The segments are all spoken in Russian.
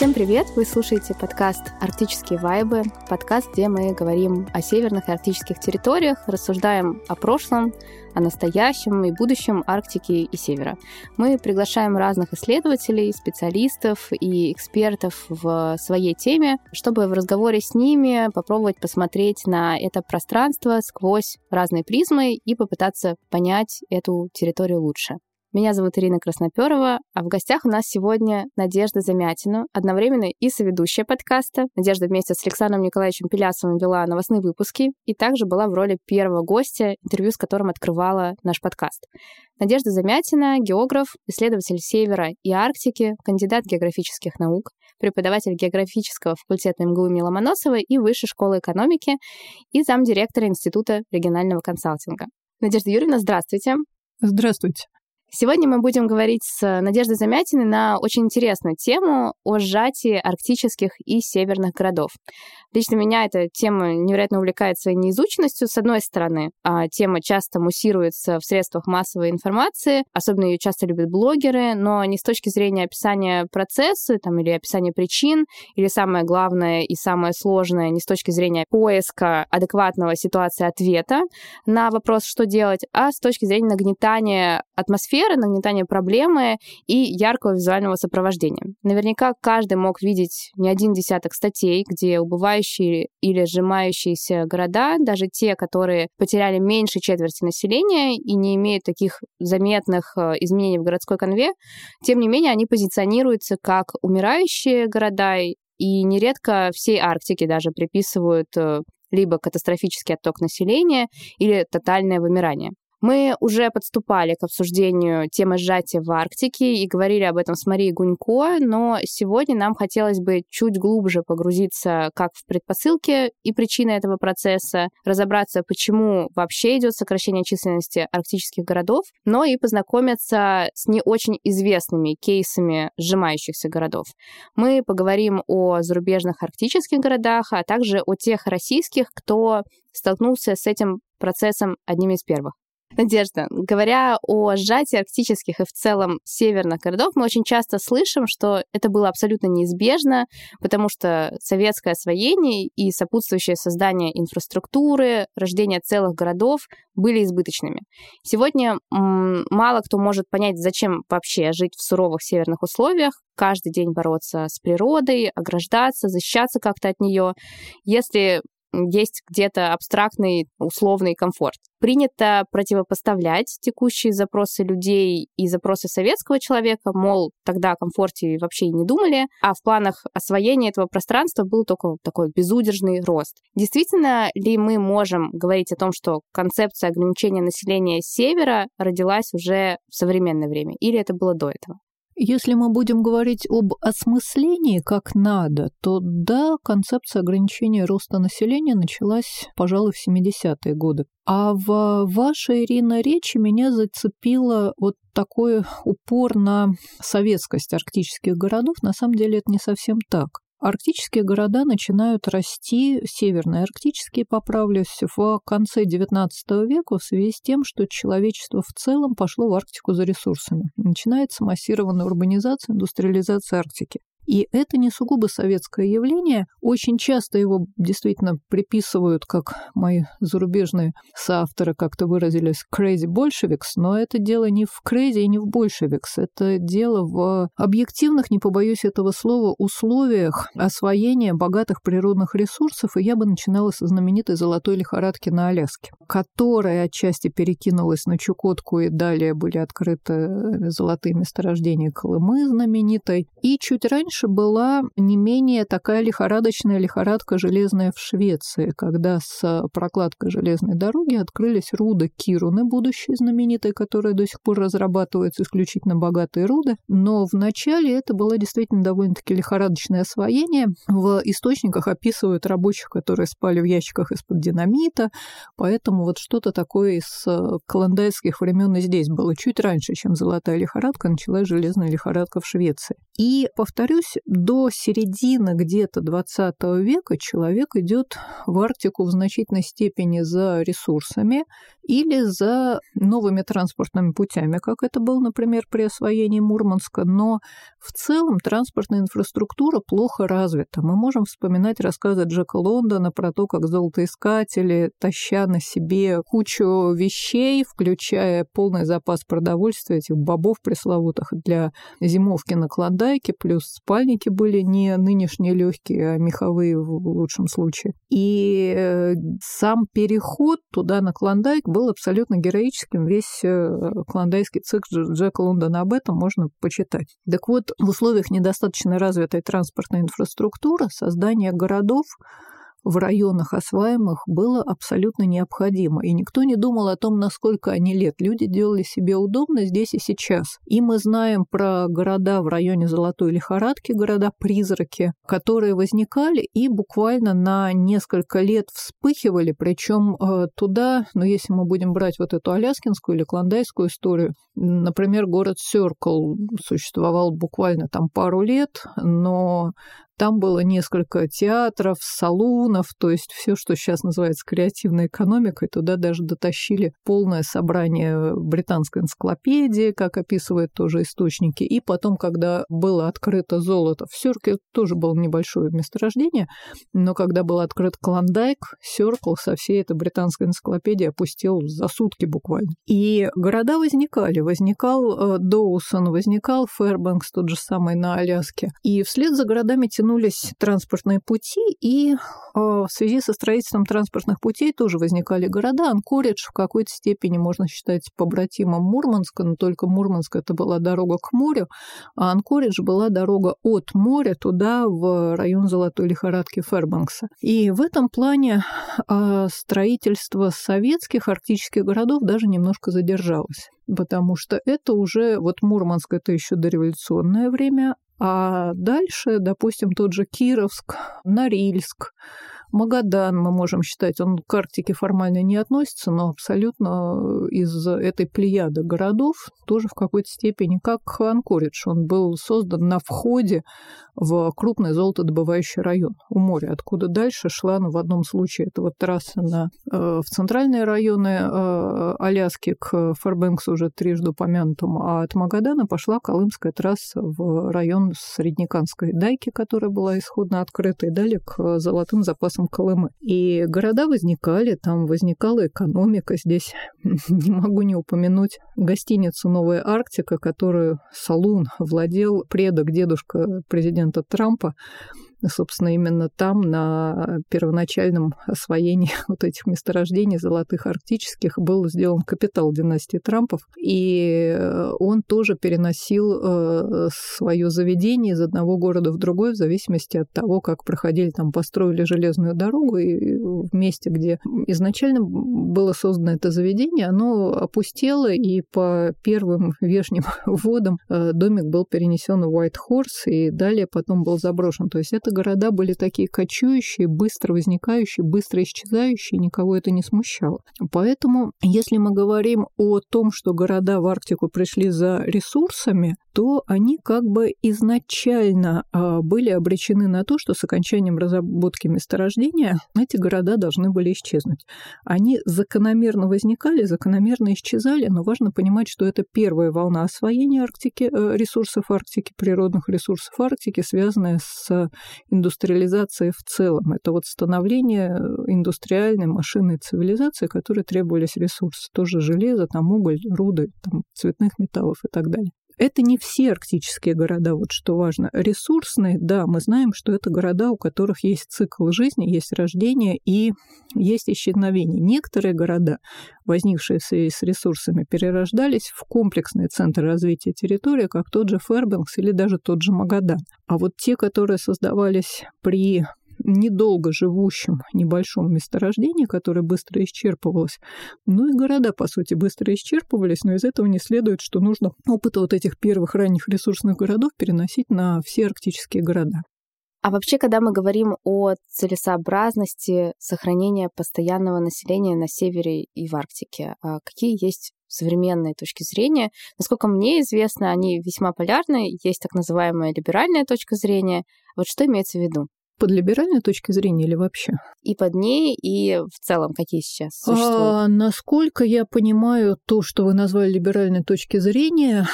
Всем привет! Вы слушаете подкаст «Арктические вайбы», подкаст, где мы говорим о северных и арктических территориях, рассуждаем о прошлом, о настоящем и будущем Арктики и Севера. Мы приглашаем разных исследователей, специалистов и экспертов в своей теме, чтобы в разговоре с ними попробовать посмотреть на это пространство сквозь разные призмы и попытаться понять эту территорию лучше. Меня зовут Ирина Красноперова, а в гостях у нас сегодня Надежда Замятина, одновременно и соведущая подкаста. Надежда вместе с Александром Николаевичем Пелясовым вела новостные выпуски и также была в роли первого гостя, интервью с которым открывала наш подкаст. Надежда Замятина — географ, исследователь Севера и Арктики, кандидат географических наук, преподаватель географического факультета МГУ имени Ломоносова и Высшей школы экономики и замдиректора Института регионального консалтинга. Надежда Юрьевна, здравствуйте. Здравствуйте. Сегодня мы будем говорить с Надеждой Замятиной на очень интересную тему о сжатии арктических и северных городов. Лично меня эта тема невероятно увлекает своей неизученностью, с одной стороны. А тема часто муссируется в средствах массовой информации, особенно ее часто любят блогеры, но не с точки зрения описания процесса там, или описания причин, или самое главное и самое сложное, не с точки зрения поиска адекватного ситуации ответа на вопрос, что делать, а с точки зрения нагнетания атмосферы, нагнетания проблемы и яркого визуального сопровождения. Наверняка каждый мог видеть не один десяток статей, где убывающие или сжимающиеся города, даже те, которые потеряли меньше четверти населения и не имеют таких заметных э, изменений в городской конве, тем не менее они позиционируются как умирающие города, и нередко всей Арктике даже приписывают э, либо катастрофический отток населения или тотальное вымирание. Мы уже подступали к обсуждению темы сжатия в Арктике и говорили об этом с Марией Гунько, но сегодня нам хотелось бы чуть глубже погрузиться как в предпосылки и причины этого процесса, разобраться, почему вообще идет сокращение численности арктических городов, но и познакомиться с не очень известными кейсами сжимающихся городов. Мы поговорим о зарубежных арктических городах, а также о тех российских, кто столкнулся с этим процессом одним из первых. Надежда, говоря о сжатии арктических и в целом северных городов, мы очень часто слышим, что это было абсолютно неизбежно, потому что советское освоение и сопутствующее создание инфраструктуры, рождение целых городов были избыточными. Сегодня мало кто может понять, зачем вообще жить в суровых северных условиях, каждый день бороться с природой, ограждаться, защищаться как-то от нее, если есть где-то абстрактный условный комфорт. Принято противопоставлять текущие запросы людей и запросы советского человека, мол, тогда о комфорте вообще и не думали, а в планах освоения этого пространства был только такой безудержный рост. Действительно ли мы можем говорить о том, что концепция ограничения населения севера родилась уже в современное время, или это было до этого? Если мы будем говорить об осмыслении как надо, то да, концепция ограничения роста населения началась, пожалуй, в 70-е годы. А в вашей, Ирина, речи меня зацепило вот такой упор на советскость арктических городов. На самом деле это не совсем так. Арктические города начинают расти, северные арктические, поправлюсь, в конце XIX века в связи с тем, что человечество в целом пошло в Арктику за ресурсами. Начинается массированная урбанизация, индустриализация Арктики. И это не сугубо советское явление. Очень часто его действительно приписывают, как мои зарубежные соавторы как-то выразились, crazy большевикс, но это дело не в crazy и не в большевикс. Это дело в объективных, не побоюсь этого слова, условиях освоения богатых природных ресурсов. И я бы начинала со знаменитой золотой лихорадки на Аляске, которая отчасти перекинулась на Чукотку, и далее были открыты золотые месторождения Колымы знаменитой. И чуть раньше Раньше была не менее такая лихорадочная лихорадка железная в Швеции, когда с прокладкой железной дороги открылись руды Кируны, будущие знаменитые, которые до сих пор разрабатываются исключительно богатые руды. Но вначале это было действительно довольно-таки лихорадочное освоение. В источниках описывают рабочих, которые спали в ящиках из-под динамита, поэтому вот что-то такое из колондайских времен и здесь было чуть раньше, чем золотая лихорадка, началась железная лихорадка в Швеции. И, повторюсь, повторюсь, до середины где-то 20 века человек идет в Арктику в значительной степени за ресурсами, или за новыми транспортными путями, как это было, например, при освоении Мурманска. Но в целом транспортная инфраструктура плохо развита. Мы можем вспоминать рассказы Джека Лондона про то, как золотоискатели, таща на себе кучу вещей, включая полный запас продовольствия, этих бобов пресловутых для зимовки на Клондайке, плюс спальники были не нынешние легкие, а меховые в лучшем случае. И э, сам переход туда на Клондайк был абсолютно героическим. Весь э, клондайский цикл Джека Лондона об этом можно почитать. Так вот, в условиях недостаточно развитой транспортной инфраструктуры создание городов в районах осваиваемых было абсолютно необходимо. И никто не думал о том, насколько они лет. Люди делали себе удобно здесь и сейчас. И мы знаем про города в районе Золотой лихорадки, города-призраки, которые возникали и буквально на несколько лет вспыхивали, причем э, туда, ну если мы будем брать вот эту аляскинскую или клондайскую историю, например, город Сёркл существовал буквально там пару лет, но там было несколько театров, салунов, то есть все, что сейчас называется креативной экономикой, туда даже дотащили полное собрание британской энциклопедии, как описывают тоже источники. И потом, когда было открыто золото, в Сёрке тоже было небольшое месторождение, но когда был открыт Клондайк, Сёркл со всей этой британской энциклопедией опустил за сутки буквально. И города возникали. Возникал э, Доусон, возникал Фэрбанкс, тот же самый на Аляске. И вслед за городами тянули тянулись транспортные пути, и а, в связи со строительством транспортных путей тоже возникали города. Анкоридж в какой-то степени можно считать побратимом Мурманска, но только Мурманск это была дорога к морю, а Анкоридж была дорога от моря туда, в район Золотой лихорадки Фербанкса. И в этом плане а, строительство советских арктических городов даже немножко задержалось потому что это уже, вот Мурманск это еще дореволюционное время, а дальше, допустим, тот же Кировск, Норильск, Магадан мы можем считать, он к Арктике формально не относится, но абсолютно из этой плеяды городов тоже в какой-то степени, как Анкоридж, он был создан на входе в крупный золотодобывающий район у моря, откуда дальше шла, ну, в одном случае, это вот трасса на, э, в центральные районы э, Аляски к Фэрбэнксу уже трижды упомянутому, а от Магадана пошла Колымская трасса в район Среднеканской дайки, которая была исходно открыта, и далее к золотым запасам Колымы. И города возникали, там возникала экономика. Здесь не могу не упомянуть гостиницу «Новая Арктика», которую Салун владел предок, дедушка президента Трампа. Собственно, именно там, на первоначальном освоении вот этих месторождений золотых арктических, был сделан капитал династии Трампов. И э, он тоже переносил э, свое заведение из одного города в другой в зависимости от того, как проходили, там построили железную дорогу, и в месте, где изначально было создано это заведение, оно опустело, и по первым вешним водам э, домик был перенесен в Horse, и далее потом был заброшен. То есть это это города были такие кочующие, быстро возникающие, быстро исчезающие, никого это не смущало. Поэтому, если мы говорим о том, что города в Арктику пришли за ресурсами, то они как бы изначально а, были обречены на то, что с окончанием разработки месторождения эти города должны были исчезнуть. Они закономерно возникали, закономерно исчезали, но важно понимать, что это первая волна освоения Арктики, э, ресурсов Арктики, природных ресурсов Арктики, связанная с индустриализацией в целом. Это вот становление индустриальной машинной цивилизации, которой требовались ресурсы. Тоже железо, там уголь, руды, там, цветных металлов и так далее. Это не все арктические города, вот что важно. Ресурсные, да, мы знаем, что это города, у которых есть цикл жизни, есть рождение и есть исчезновение. Некоторые города, возникшие в связи с ресурсами, перерождались в комплексные центры развития территории, как тот же Фербенкс или даже тот же Магадан. А вот те, которые создавались при недолго живущем небольшом месторождении, которое быстро исчерпывалось. Ну и города, по сути, быстро исчерпывались, но из этого не следует, что нужно опыт вот этих первых ранних ресурсных городов переносить на все арктические города. А вообще, когда мы говорим о целесообразности сохранения постоянного населения на севере и в Арктике, а какие есть современные точки зрения? Насколько мне известно, они весьма полярны. Есть так называемая либеральная точка зрения. Вот что имеется в виду? Под либеральной точки зрения или вообще? И под ней, и в целом, какие сейчас существуют? А, насколько я понимаю, то, что вы назвали либеральной точки зрения,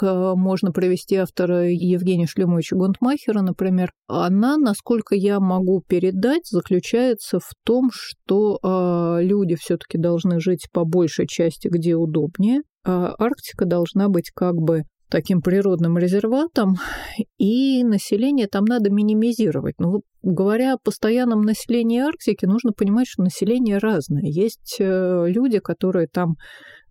можно привести автора Евгения Шлемовича Гонтмахера, например, она, насколько я могу передать, заключается в том, что э, люди все-таки должны жить по большей части, где удобнее, а Арктика должна быть как бы таким природным резерватом, и население там надо минимизировать. Ну, говоря о постоянном населении Арктики, нужно понимать, что население разное. Есть э, люди, которые там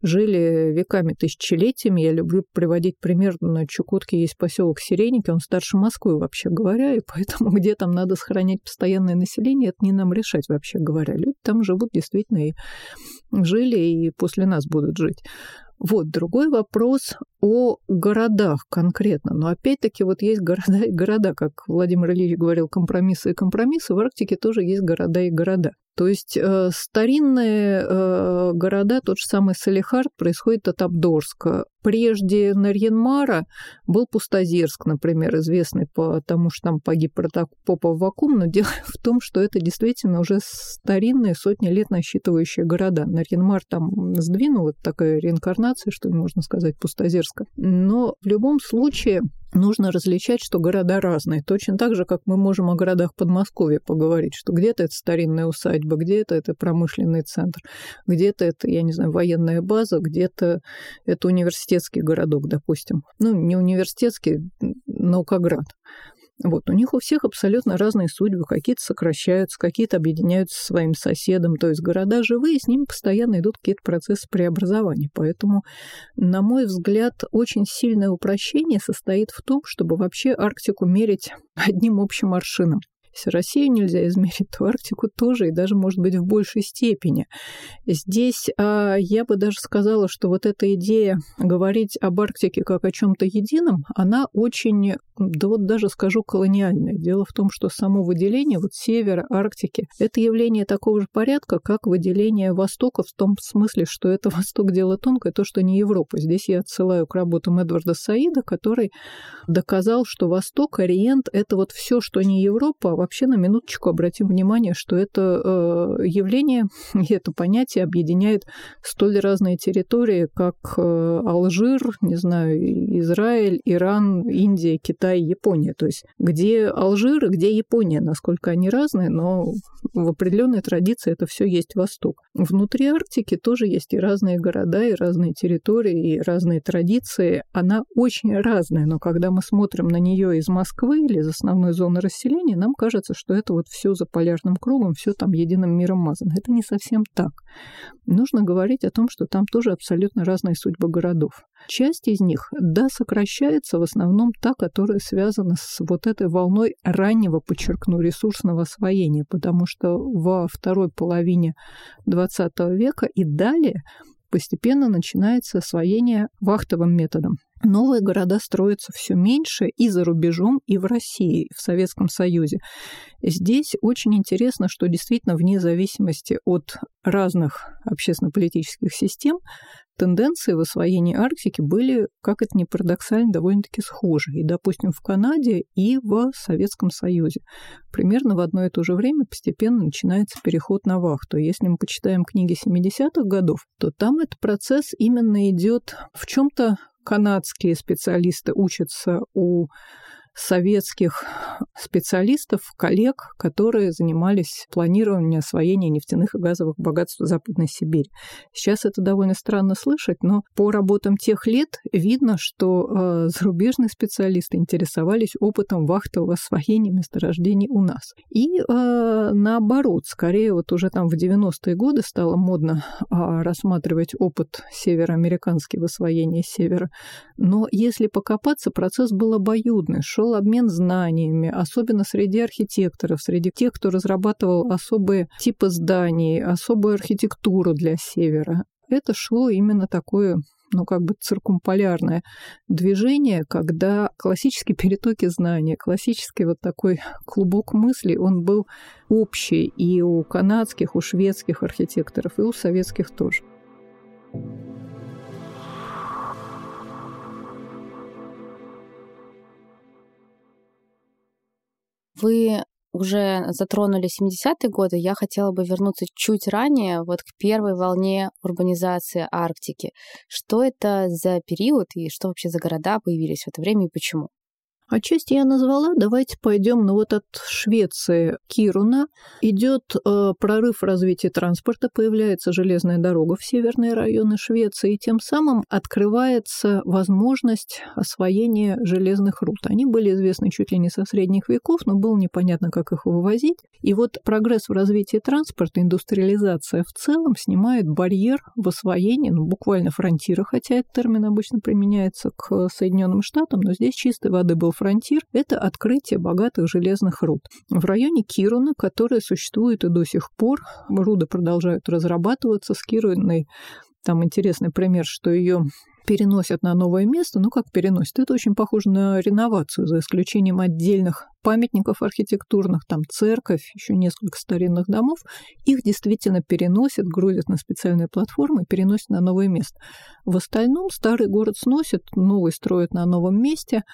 жили веками, тысячелетиями. Я люблю приводить пример, на Чукотке есть поселок Сиреники, он старше Москвы, вообще говоря, и поэтому где там надо сохранять постоянное население, это не нам решать, вообще говоря. Люди там живут действительно и жили, и после нас будут жить. Вот, другой вопрос о городах конкретно. Но опять-таки вот есть города и города, как Владимир Ильич говорил, компромиссы и компромиссы, в Арктике тоже есть города и города. То есть э, старинные э, города, тот же самый Салихард, происходит от Абдорска. Прежде Нарьянмара был Пустозерск, например, известный потому, что там погиб протопопов вакуум, но дело в том, что это действительно уже старинные, сотни лет насчитывающие города. Нарьянмар там сдвинул, это такая реинкарнация, что можно сказать, Пустозерска. Но в любом случае нужно различать, что города разные. Точно так же, как мы можем о городах Подмосковья поговорить, что где-то это старинная усадьба, где-то это промышленный центр, где-то это, я не знаю, военная база, где-то это университетский городок, допустим. Ну, не университетский, наукоград. Вот, у них у всех абсолютно разные судьбы, какие-то сокращаются, какие-то объединяются со своим соседом, то есть города живые, с ними постоянно идут какие-то процессы преобразования. Поэтому, на мой взгляд, очень сильное упрощение состоит в том, чтобы вообще Арктику мерить одним общим аршином. Если Россию нельзя измерить, то Арктику тоже, и даже, может быть, в большей степени. Здесь а, я бы даже сказала, что вот эта идея говорить об Арктике как о чем-то едином, она очень да вот даже скажу колониальное. Дело в том, что само выделение вот севера Арктики – это явление такого же порядка, как выделение Востока в том смысле, что это Восток – дело тонкое, то, что не Европа. Здесь я отсылаю к работам Эдварда Саида, который доказал, что Восток, Ориент – это вот все, что не Европа. А вообще, на минуточку обратим внимание, что это э, явление и это понятие объединяет столь разные территории, как э, Алжир, не знаю, Израиль, Иран, Индия, Китай, Япония. То есть где Алжир и где Япония, насколько они разные, но в определенной традиции это все есть Восток. Внутри Арктики тоже есть и разные города, и разные территории, и разные традиции. Она очень разная, но когда мы смотрим на нее из Москвы или из основной зоны расселения, нам кажется, что это вот все за полярным кругом, все там единым миром мазано. Это не совсем так. Нужно говорить о том, что там тоже абсолютно разные судьбы городов. Часть из них, да, сокращается, в основном та, которая связана с вот этой волной раннего, подчеркну, ресурсного освоения, потому что во второй половине XX века и далее постепенно начинается освоение вахтовым методом. Новые города строятся все меньше и за рубежом, и в России, в Советском Союзе. Здесь очень интересно, что действительно вне зависимости от разных общественно-политических систем тенденции в освоении Арктики были, как это ни парадоксально, довольно-таки схожи. И, допустим, в Канаде, и в Советском Союзе. Примерно в одно и то же время постепенно начинается переход на вахту. Если мы почитаем книги 70-х годов, то там этот процесс именно идет в чем-то канадские специалисты учатся у советских специалистов, коллег, которые занимались планированием освоения нефтяных и газовых богатств Западной Сибири. Сейчас это довольно странно слышать, но по работам тех лет видно, что э, зарубежные специалисты интересовались опытом вахтового освоения месторождений у нас. И э, наоборот, скорее вот уже там в 90-е годы стало модно э, рассматривать опыт североамериканский в освоении севера. Но если покопаться, процесс был обоюдный. Шел шел обмен знаниями, особенно среди архитекторов, среди тех, кто разрабатывал особые типы зданий, особую архитектуру для севера. Это шло именно такое ну, как бы циркумполярное движение, когда классические перетоки знания, классический вот такой клубок мысли, он был общий и у канадских, у шведских архитекторов, и у советских тоже. Вы уже затронули 70-е годы, я хотела бы вернуться чуть ранее, вот к первой волне урбанизации Арктики. Что это за период и что вообще за города появились в это время и почему? Отчасти я назвала, давайте пойдем, ну вот от Швеции Кируна идет э, прорыв развития транспорта, появляется железная дорога в северные районы Швеции, и тем самым открывается возможность освоения железных руд. Они были известны чуть ли не со средних веков, но было непонятно, как их вывозить. И вот прогресс в развитии транспорта, индустриализация в целом снимает барьер в освоении, ну буквально фронтира, хотя этот термин обычно применяется к Соединенным Штатам, но здесь чистой воды был фронтир – это открытие богатых железных руд. В районе Кируна, которая существует и до сих пор, руды продолжают разрабатываться. С Кируной там интересный пример, что ее переносят на новое место. Ну, как переносят? Это очень похоже на реновацию, за исключением отдельных памятников архитектурных, там церковь, еще несколько старинных домов. Их действительно переносят, грузят на специальные платформы переносят на новое место. В остальном старый город сносят, новый строят на новом месте –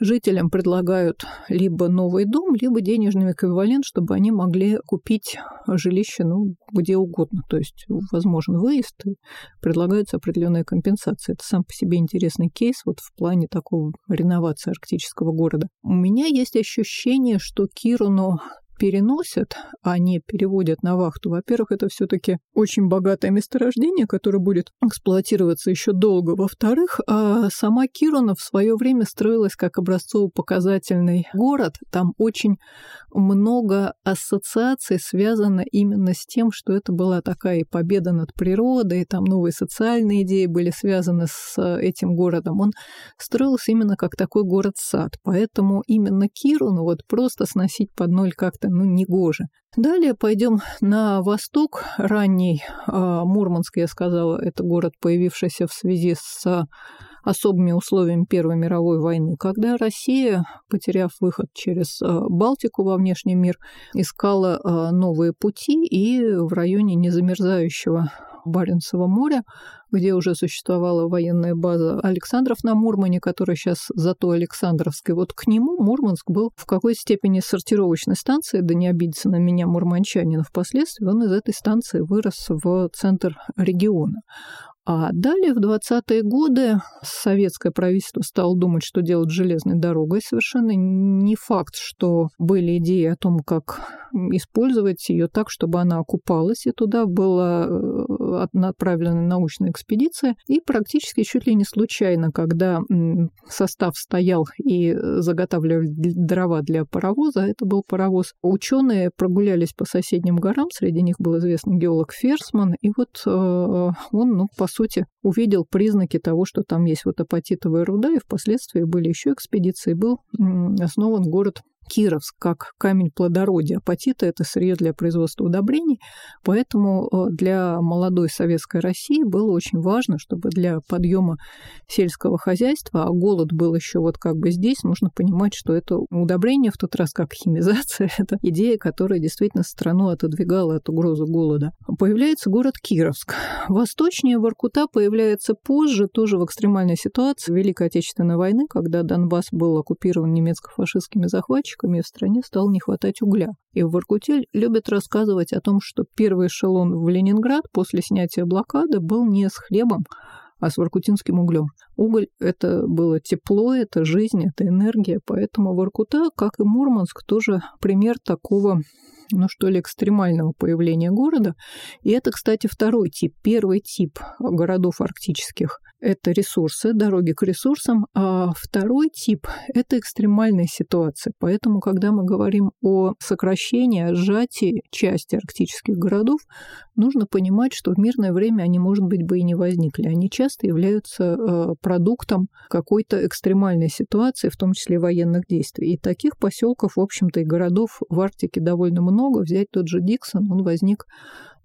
Жителям предлагают либо новый дом, либо денежный эквивалент, чтобы они могли купить жилище ну, где угодно. То есть возможен выезд, и предлагаются определенные компенсации. Это сам по себе интересный кейс вот в плане такого реновации арктического города. У меня есть ощущение, что Кируну переносят, а не переводят на вахту, во-первых, это все-таки очень богатое месторождение, которое будет эксплуатироваться еще долго. Во-вторых, а сама Кирона в свое время строилась как образцово-показательный город. Там очень много ассоциаций связано именно с тем, что это была такая победа над природой, там новые социальные идеи были связаны с этим городом. Он строился именно как такой город-сад. Поэтому именно Кируну вот просто сносить под ноль как-то ну, негоже. Далее пойдем на восток. Ранний э, Мурманск, я сказала, это город, появившийся в связи с особыми условиями Первой мировой войны, когда Россия, потеряв выход через э, Балтику во внешний мир, искала э, новые пути и в районе незамерзающего Баренцева моря, где уже существовала военная база Александров на Мурмане, которая сейчас зато Александровская. Вот к нему Мурманск был в какой-то степени сортировочной станцией, да не обидится на меня мурманчанин. Впоследствии он из этой станции вырос в центр региона. А далее, в 20-е годы, советское правительство стало думать, что делать железной дорогой. Совершенно не факт, что были идеи о том, как использовать ее так, чтобы она окупалась, и туда была э, отправлена научная экспедиция. И практически чуть ли не случайно, когда состав стоял и заготавливали дрова для паровоза, это был паровоз, ученые прогулялись по соседним горам, среди них был известный геолог Ферсман, и вот э, он, ну, по сути, увидел признаки того, что там есть вот апатитовая руда, и впоследствии были еще экспедиции, был основан город Кировск как камень плодородия. Апатиты – это сырье для производства удобрений, поэтому э, для молодой советской России было очень важно, чтобы для подъема сельского хозяйства, а голод был еще вот как бы здесь, нужно понимать, что это удобрение в тот раз как химизация, это идея, которая действительно страну отодвигала от угрозы голода. Появляется город Кировск. Восточнее Воркута появляется позже, тоже в экстремальной ситуации Великой Отечественной войны, когда Донбасс был оккупирован немецко-фашистскими захватчиками, в стране стало не хватать угля. И в Воркуте любят рассказывать о том, что первый эшелон в Ленинград после снятия блокады был не с хлебом, а с воркутинским углем. Уголь — это было тепло, это жизнь, это энергия, поэтому Воркута, как и Мурманск, тоже пример такого ну что ли, экстремального появления города. И это, кстати, второй тип. Первый тип городов арктических это ресурсы, дороги к ресурсам, а второй тип – это экстремальные ситуации. Поэтому, когда мы говорим о сокращении, о сжатии части арктических городов, нужно понимать, что в мирное время они, может быть, бы и не возникли. Они часто являются э, продуктом какой-то экстремальной ситуации, в том числе военных действий. И таких поселков, в общем-то, и городов в Арктике довольно много. Взять тот же Диксон, он возник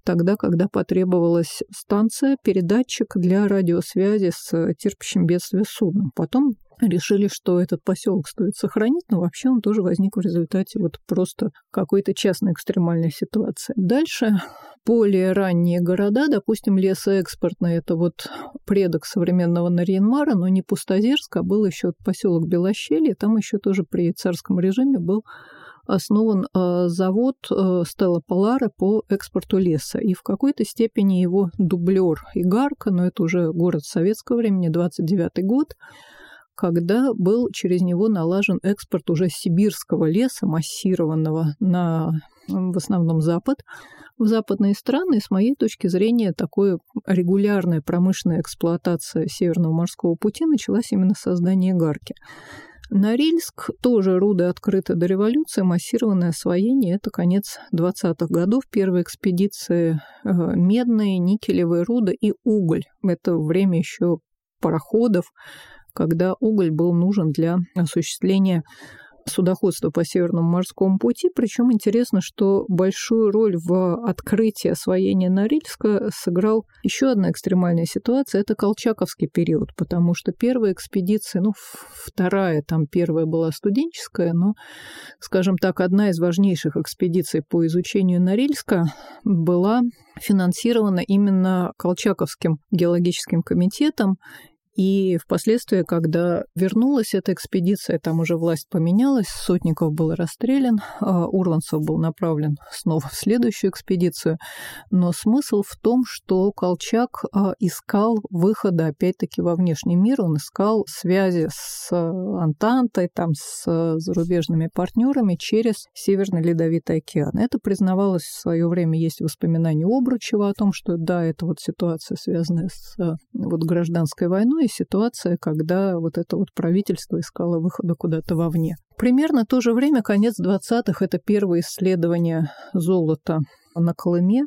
тогда, когда потребовалась станция, передатчик для радиосвязи с терпящим бедствие судном. Потом решили, что этот поселок стоит сохранить, но вообще он тоже возник в результате вот просто какой-то частной экстремальной ситуации. Дальше более ранние города, допустим, лесоэкспортный, это вот предок современного Нарьинмара, но не Пустозерск, а был еще поселок Белощелье, там еще тоже при царском режиме был основан э, завод э, Стелла Полара по экспорту леса. И в какой-то степени его дублер Игарка, но это уже город советского времени, 29 год, когда был через него налажен экспорт уже сибирского леса, массированного на в основном Запад, в западные страны. И с моей точки зрения, такое регулярная промышленная эксплуатация Северного морского пути началась именно с создания Гарки. Норильск тоже руды открыты до революции, массированное освоение – это конец 20-х годов, первые экспедиции э, медные, никелевые руды и уголь. Это время еще пароходов, когда уголь был нужен для осуществления судоходства по Северному морскому пути. Причем интересно, что большую роль в открытии освоения Норильска сыграл еще одна экстремальная ситуация. Это Колчаковский период, потому что первая экспедиция, ну, вторая, там первая была студенческая, но, скажем так, одна из важнейших экспедиций по изучению Норильска была финансирована именно Колчаковским геологическим комитетом, и впоследствии, когда вернулась эта экспедиция, там уже власть поменялась, Сотников был расстрелян, а Урванцев был направлен снова в следующую экспедицию. Но смысл в том, что Колчак а, искал выхода, опять-таки, во внешний мир, он искал связи с Антантой, там, с зарубежными партнерами через Северный Ледовитый океан. Это признавалось в свое время, есть воспоминания Обручева о том, что да, это вот ситуация, связанная с вот, гражданской войной, и ситуация, когда вот это вот правительство искало выхода куда-то вовне. Примерно то же время, конец 20-х, это первые исследования золота на Колыме,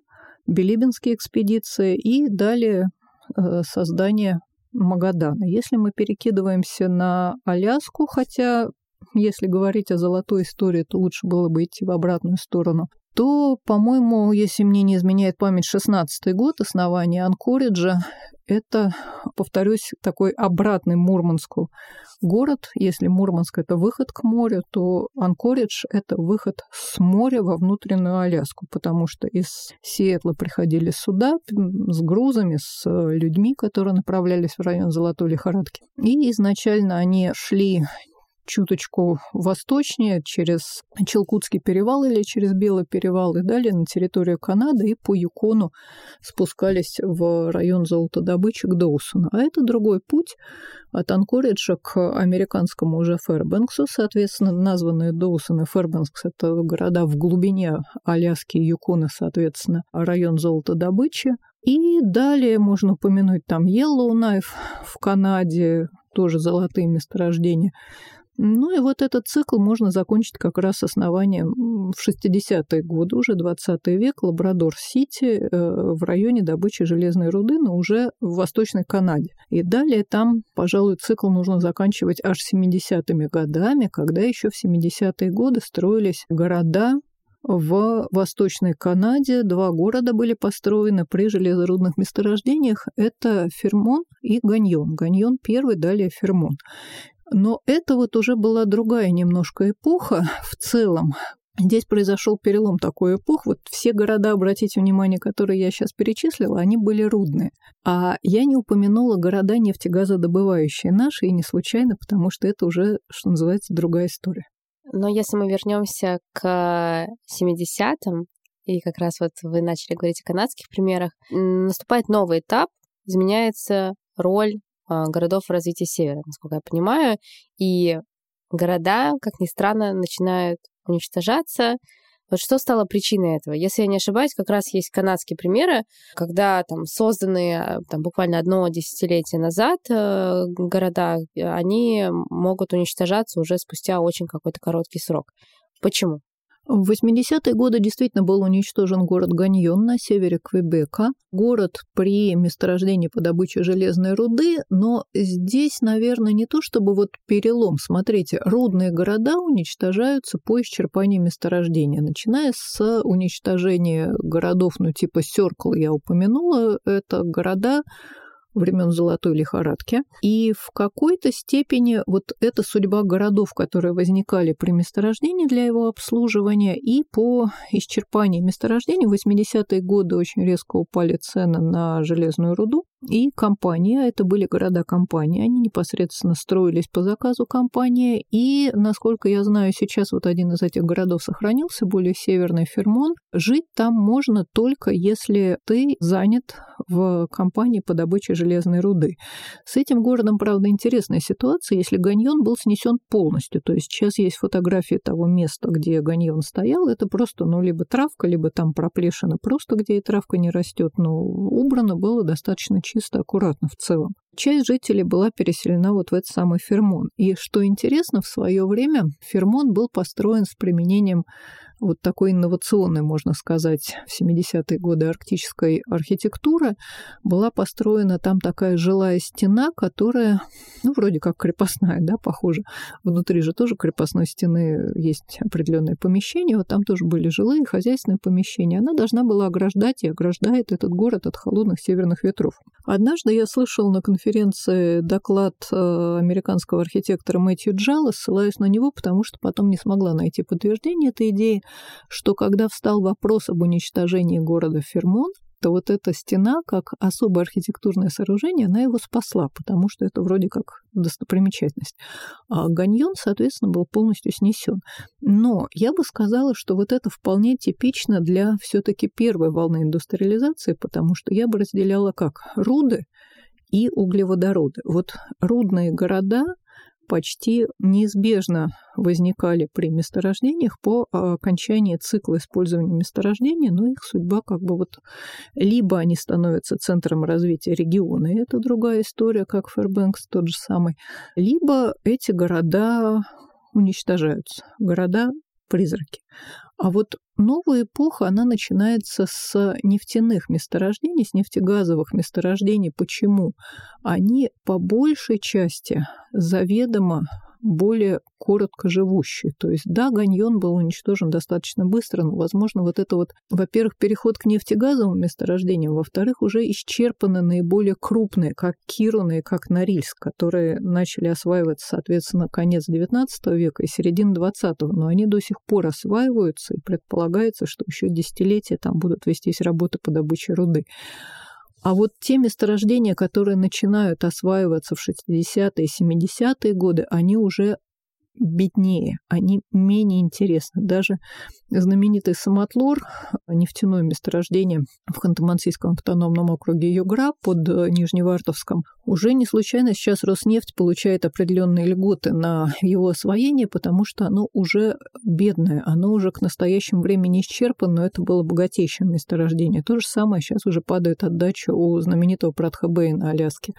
Билибинские экспедиции и далее э, создание Магадана. Если мы перекидываемся на Аляску, хотя если говорить о золотой истории, то лучше было бы идти в обратную сторону, то, по-моему, если мне не изменяет память, 16 год основания Анкориджа, это, повторюсь, такой обратный Мурманску город. Если Мурманск – это выход к морю, то Анкоридж – это выход с моря во внутреннюю Аляску, потому что из Сиэтла приходили суда с грузами, с людьми, которые направлялись в район Золотой лихорадки. И изначально они шли чуточку восточнее, через Челкутский перевал или через Белый перевал, и далее на территорию Канады и по Юкону спускались в район золотодобычи к Доусону. А это другой путь от Анкориджа к американскому уже Фэрбэнксу, соответственно, названные Доусон и Фэрбэнкс – это города в глубине Аляски и Юкона, соответственно, район золотодобычи. И далее можно упомянуть там Йеллоунайф в Канаде, тоже золотые месторождения. Ну и вот этот цикл можно закончить как раз основанием в 60-е годы, уже 20 век, Лабрадор-Сити э, в районе добычи железной руды, но уже в Восточной Канаде. И далее там, пожалуй, цикл нужно заканчивать аж 70-ми годами, когда еще в 70-е годы строились города, в Восточной Канаде два города были построены при железорудных месторождениях. Это Фермон и Ганьон. Ганьон первый, далее Фермон. Но это вот уже была другая немножко эпоха в целом. Здесь произошел перелом такой эпох. Вот все города, обратите внимание, которые я сейчас перечислила, они были рудные. А я не упомянула города нефтегазодобывающие наши, и не случайно, потому что это уже, что называется, другая история. Но если мы вернемся к 70-м, и как раз вот вы начали говорить о канадских примерах, наступает новый этап, изменяется роль городов в развитии севера, насколько я понимаю. И города, как ни странно, начинают уничтожаться. Вот что стало причиной этого? Если я не ошибаюсь, как раз есть канадские примеры, когда там созданные а, там, буквально одно десятилетие назад э, города, они могут уничтожаться уже спустя очень какой-то короткий срок. Почему? В 80-е годы действительно был уничтожен город Ганьон на севере Квебека. Город при месторождении по добыче железной руды, но здесь, наверное, не то чтобы вот перелом. Смотрите, рудные города уничтожаются по исчерпанию месторождения. Начиная с уничтожения городов, ну типа Сёркл я упомянула, это города, времен золотой лихорадки. И в какой-то степени вот эта судьба городов, которые возникали при месторождении для его обслуживания, и по исчерпании месторождений в 80-е годы очень резко упали цены на железную руду. И компания, это были города-компании, они непосредственно строились по заказу компании, и, насколько я знаю, сейчас вот один из этих городов сохранился, более северный Фермон. Жить там можно только если ты занят в компании по добыче железной руды. С этим городом, правда, интересная ситуация, если Ганьон был снесен полностью, то есть сейчас есть фотографии того места, где Ганьон стоял, это просто, ну, либо травка, либо там проплешина просто, где и травка не растет, но убрано было достаточно чисто, аккуратно в целом. Часть жителей была переселена вот в этот самый Фермон. И что интересно, в свое время Фермон был построен с применением вот такой инновационной, можно сказать, в 70-е годы арктической архитектуры. Была построена там такая жилая стена, которая, ну, вроде как крепостная, да, похоже. Внутри же тоже крепостной стены есть определенные помещения, вот там тоже были жилые, хозяйственные помещения. Она должна была ограждать и ограждает этот город от холодных северных ветров. Однажды я слышал на конференции доклад э, американского архитектора Мэтью Джала, ссылаюсь на него, потому что потом не смогла найти подтверждение этой идеи, что когда встал вопрос об уничтожении города Фермон, то вот эта стена, как особое архитектурное сооружение, она его спасла, потому что это вроде как достопримечательность. А Ганьон, соответственно, был полностью снесен. Но я бы сказала, что вот это вполне типично для все-таки первой волны индустриализации, потому что я бы разделяла как руды и углеводороды. Вот рудные города почти неизбежно возникали при месторождениях по окончании цикла использования месторождения, но их судьба как бы вот либо они становятся центром развития региона, и это другая история, как Фэрбэнкс тот же самый, либо эти города уничтожаются, города-призраки. А вот новая эпоха, она начинается с нефтяных месторождений, с нефтегазовых месторождений. Почему? Они по большей части заведомо более коротко живущий. То есть, да, Ганьон был уничтожен достаточно быстро, но, возможно, вот это вот, во-первых, переход к нефтегазовым месторождениям, во-вторых, уже исчерпаны наиболее крупные, как Кируны и как Норильск, которые начали осваиваться, соответственно, конец XIX века и середина XX, но они до сих пор осваиваются, и предполагается, что еще десятилетия там будут вестись работы по добыче руды. А вот те месторождения, которые начинают осваиваться в 60-е и 70-е годы, они уже беднее, они менее интересны. Даже знаменитый Самотлор, нефтяное месторождение в Ханты-Мансийском автономном округе Югра под э, Нижневартовском, уже не случайно сейчас Роснефть получает определенные льготы на его освоение, потому что оно уже бедное, оно уже к настоящему времени исчерпано, но это было богатейшее месторождение. То же самое сейчас уже падает отдача у знаменитого Пратхабея на Аляске.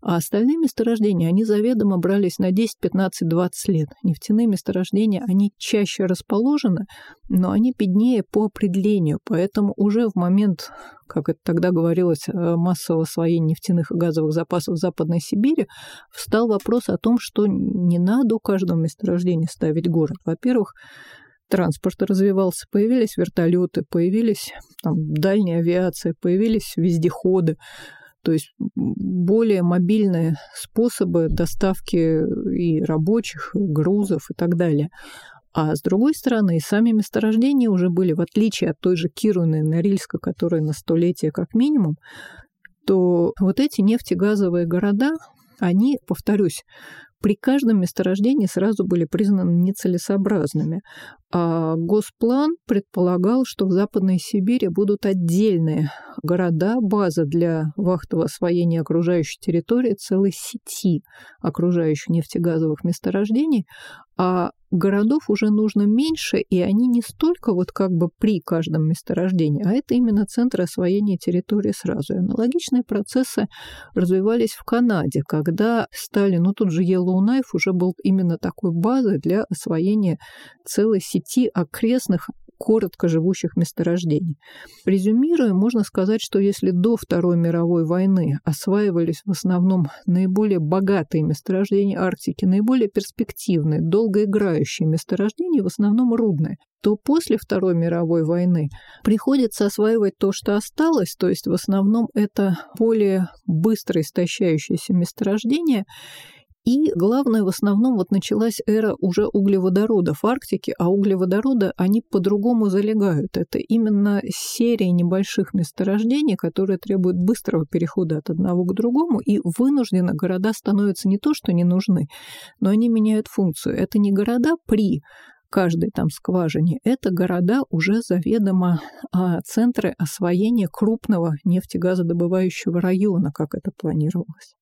А остальные месторождения, они заведомо брались на 10, 15, 20 лет нефтяные месторождения, они чаще расположены, но они беднее по определению, поэтому уже в момент, как это тогда говорилось, э, массового освоения нефтяных и газовых запасов в Западной Сибири, встал вопрос о том, что не надо у каждого месторождения ставить город. Во-первых, транспорт развивался, появились вертолеты, появились там, дальняя авиация, появились вездеходы, то есть более мобильные способы доставки и рабочих, и грузов и так далее. А с другой стороны, сами месторождения уже были, в отличие от той же Кируны Норильска, которые на столетие как минимум, то вот эти нефтегазовые города, они, повторюсь, при каждом месторождении сразу были признаны нецелесообразными. А Госплан предполагал, что в Западной Сибири будут отдельные города, база для вахтового освоения окружающей территории, целой сети окружающих нефтегазовых месторождений, а городов уже нужно меньше, и они не столько вот как бы при каждом месторождении, а это именно центры освоения территории сразу. И аналогичные процессы развивались в Канаде, когда стали, ну тут же Yellowknife уже был именно такой базой для освоения целой сети окрестных коротко живущих месторождений. Резюмируя, можно сказать, что если до Второй мировой войны осваивались в основном наиболее богатые месторождения Арктики, наиболее перспективные, долгоиграющие месторождения, в основном рудные, то после Второй мировой войны приходится осваивать то, что осталось, то есть в основном это более быстро истощающиеся месторождения, И главное, в основном вот началась эра уже углеводородов в Арктике, а углеводороды, они по-другому залегают. Это именно серия небольших месторождений, которые требуют быстрого перехода от одного к другому, и вынужденно города становятся не то, что не нужны, но они меняют функцию. Это не города при каждой там скважине, это города уже заведомо а, центры освоения крупного нефтегазодобывающего района, как это планировалось.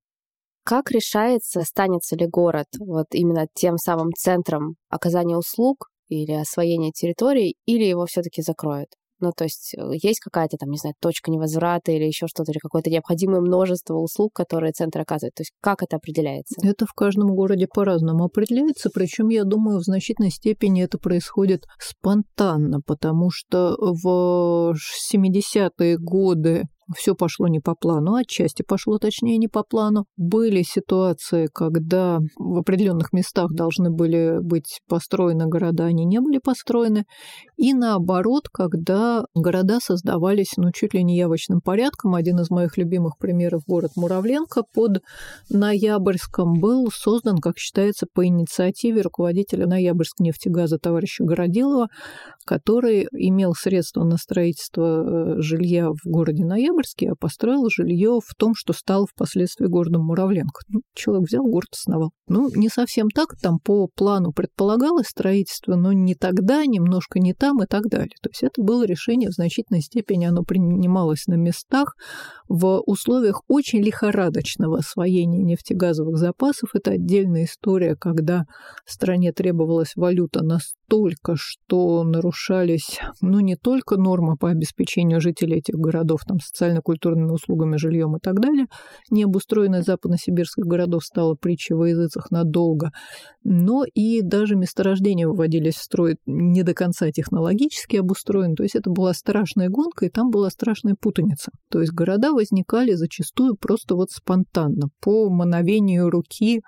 Как решается, останется ли город вот именно тем самым центром оказания услуг или освоения территорий, или его все-таки закроют? Ну, то есть э, есть какая-то там, не знаю, точка невозврата или еще что-то, или какое-то необходимое множество услуг, которые центр оказывает. То есть как это определяется? Это в каждом городе по-разному определяется, причем, я думаю, в значительной степени это происходит спонтанно, потому что в 70-е годы все пошло не по плану, отчасти пошло, точнее, не по плану. Были ситуации, когда в определенных местах должны были быть построены города, они не были построены. И наоборот, когда города создавались, ну, чуть ли не явочным порядком. Один из моих любимых примеров – город Муравленко под Ноябрьском был создан, как считается, по инициативе руководителя Ноябрьск нефтегаза товарища Городилова, который имел средства на строительство э, жилья в городе Ноябрь, Октябрьский, а построил жилье в том, что стал впоследствии городом Муравленко. Ну, человек взял, город основал. Ну, не совсем так, там по плану предполагалось строительство, но не тогда, немножко не там и так далее. То есть это было решение в значительной степени, оно принималось на местах в условиях очень лихорадочного освоения нефтегазовых запасов. Это отдельная история, когда стране требовалась валюта настолько, что нарушались, ну, не только нормы по обеспечению жителей этих городов, там, социально-культурными услугами, жильем и так далее. Необустроенность западно-сибирских городов стала притчей во языцах надолго. Но и даже месторождения выводились в строй не до конца технологически обустроены. То есть это была страшная гонка, и там была страшная путаница. То есть города возникали зачастую просто вот спонтанно, по мановению руки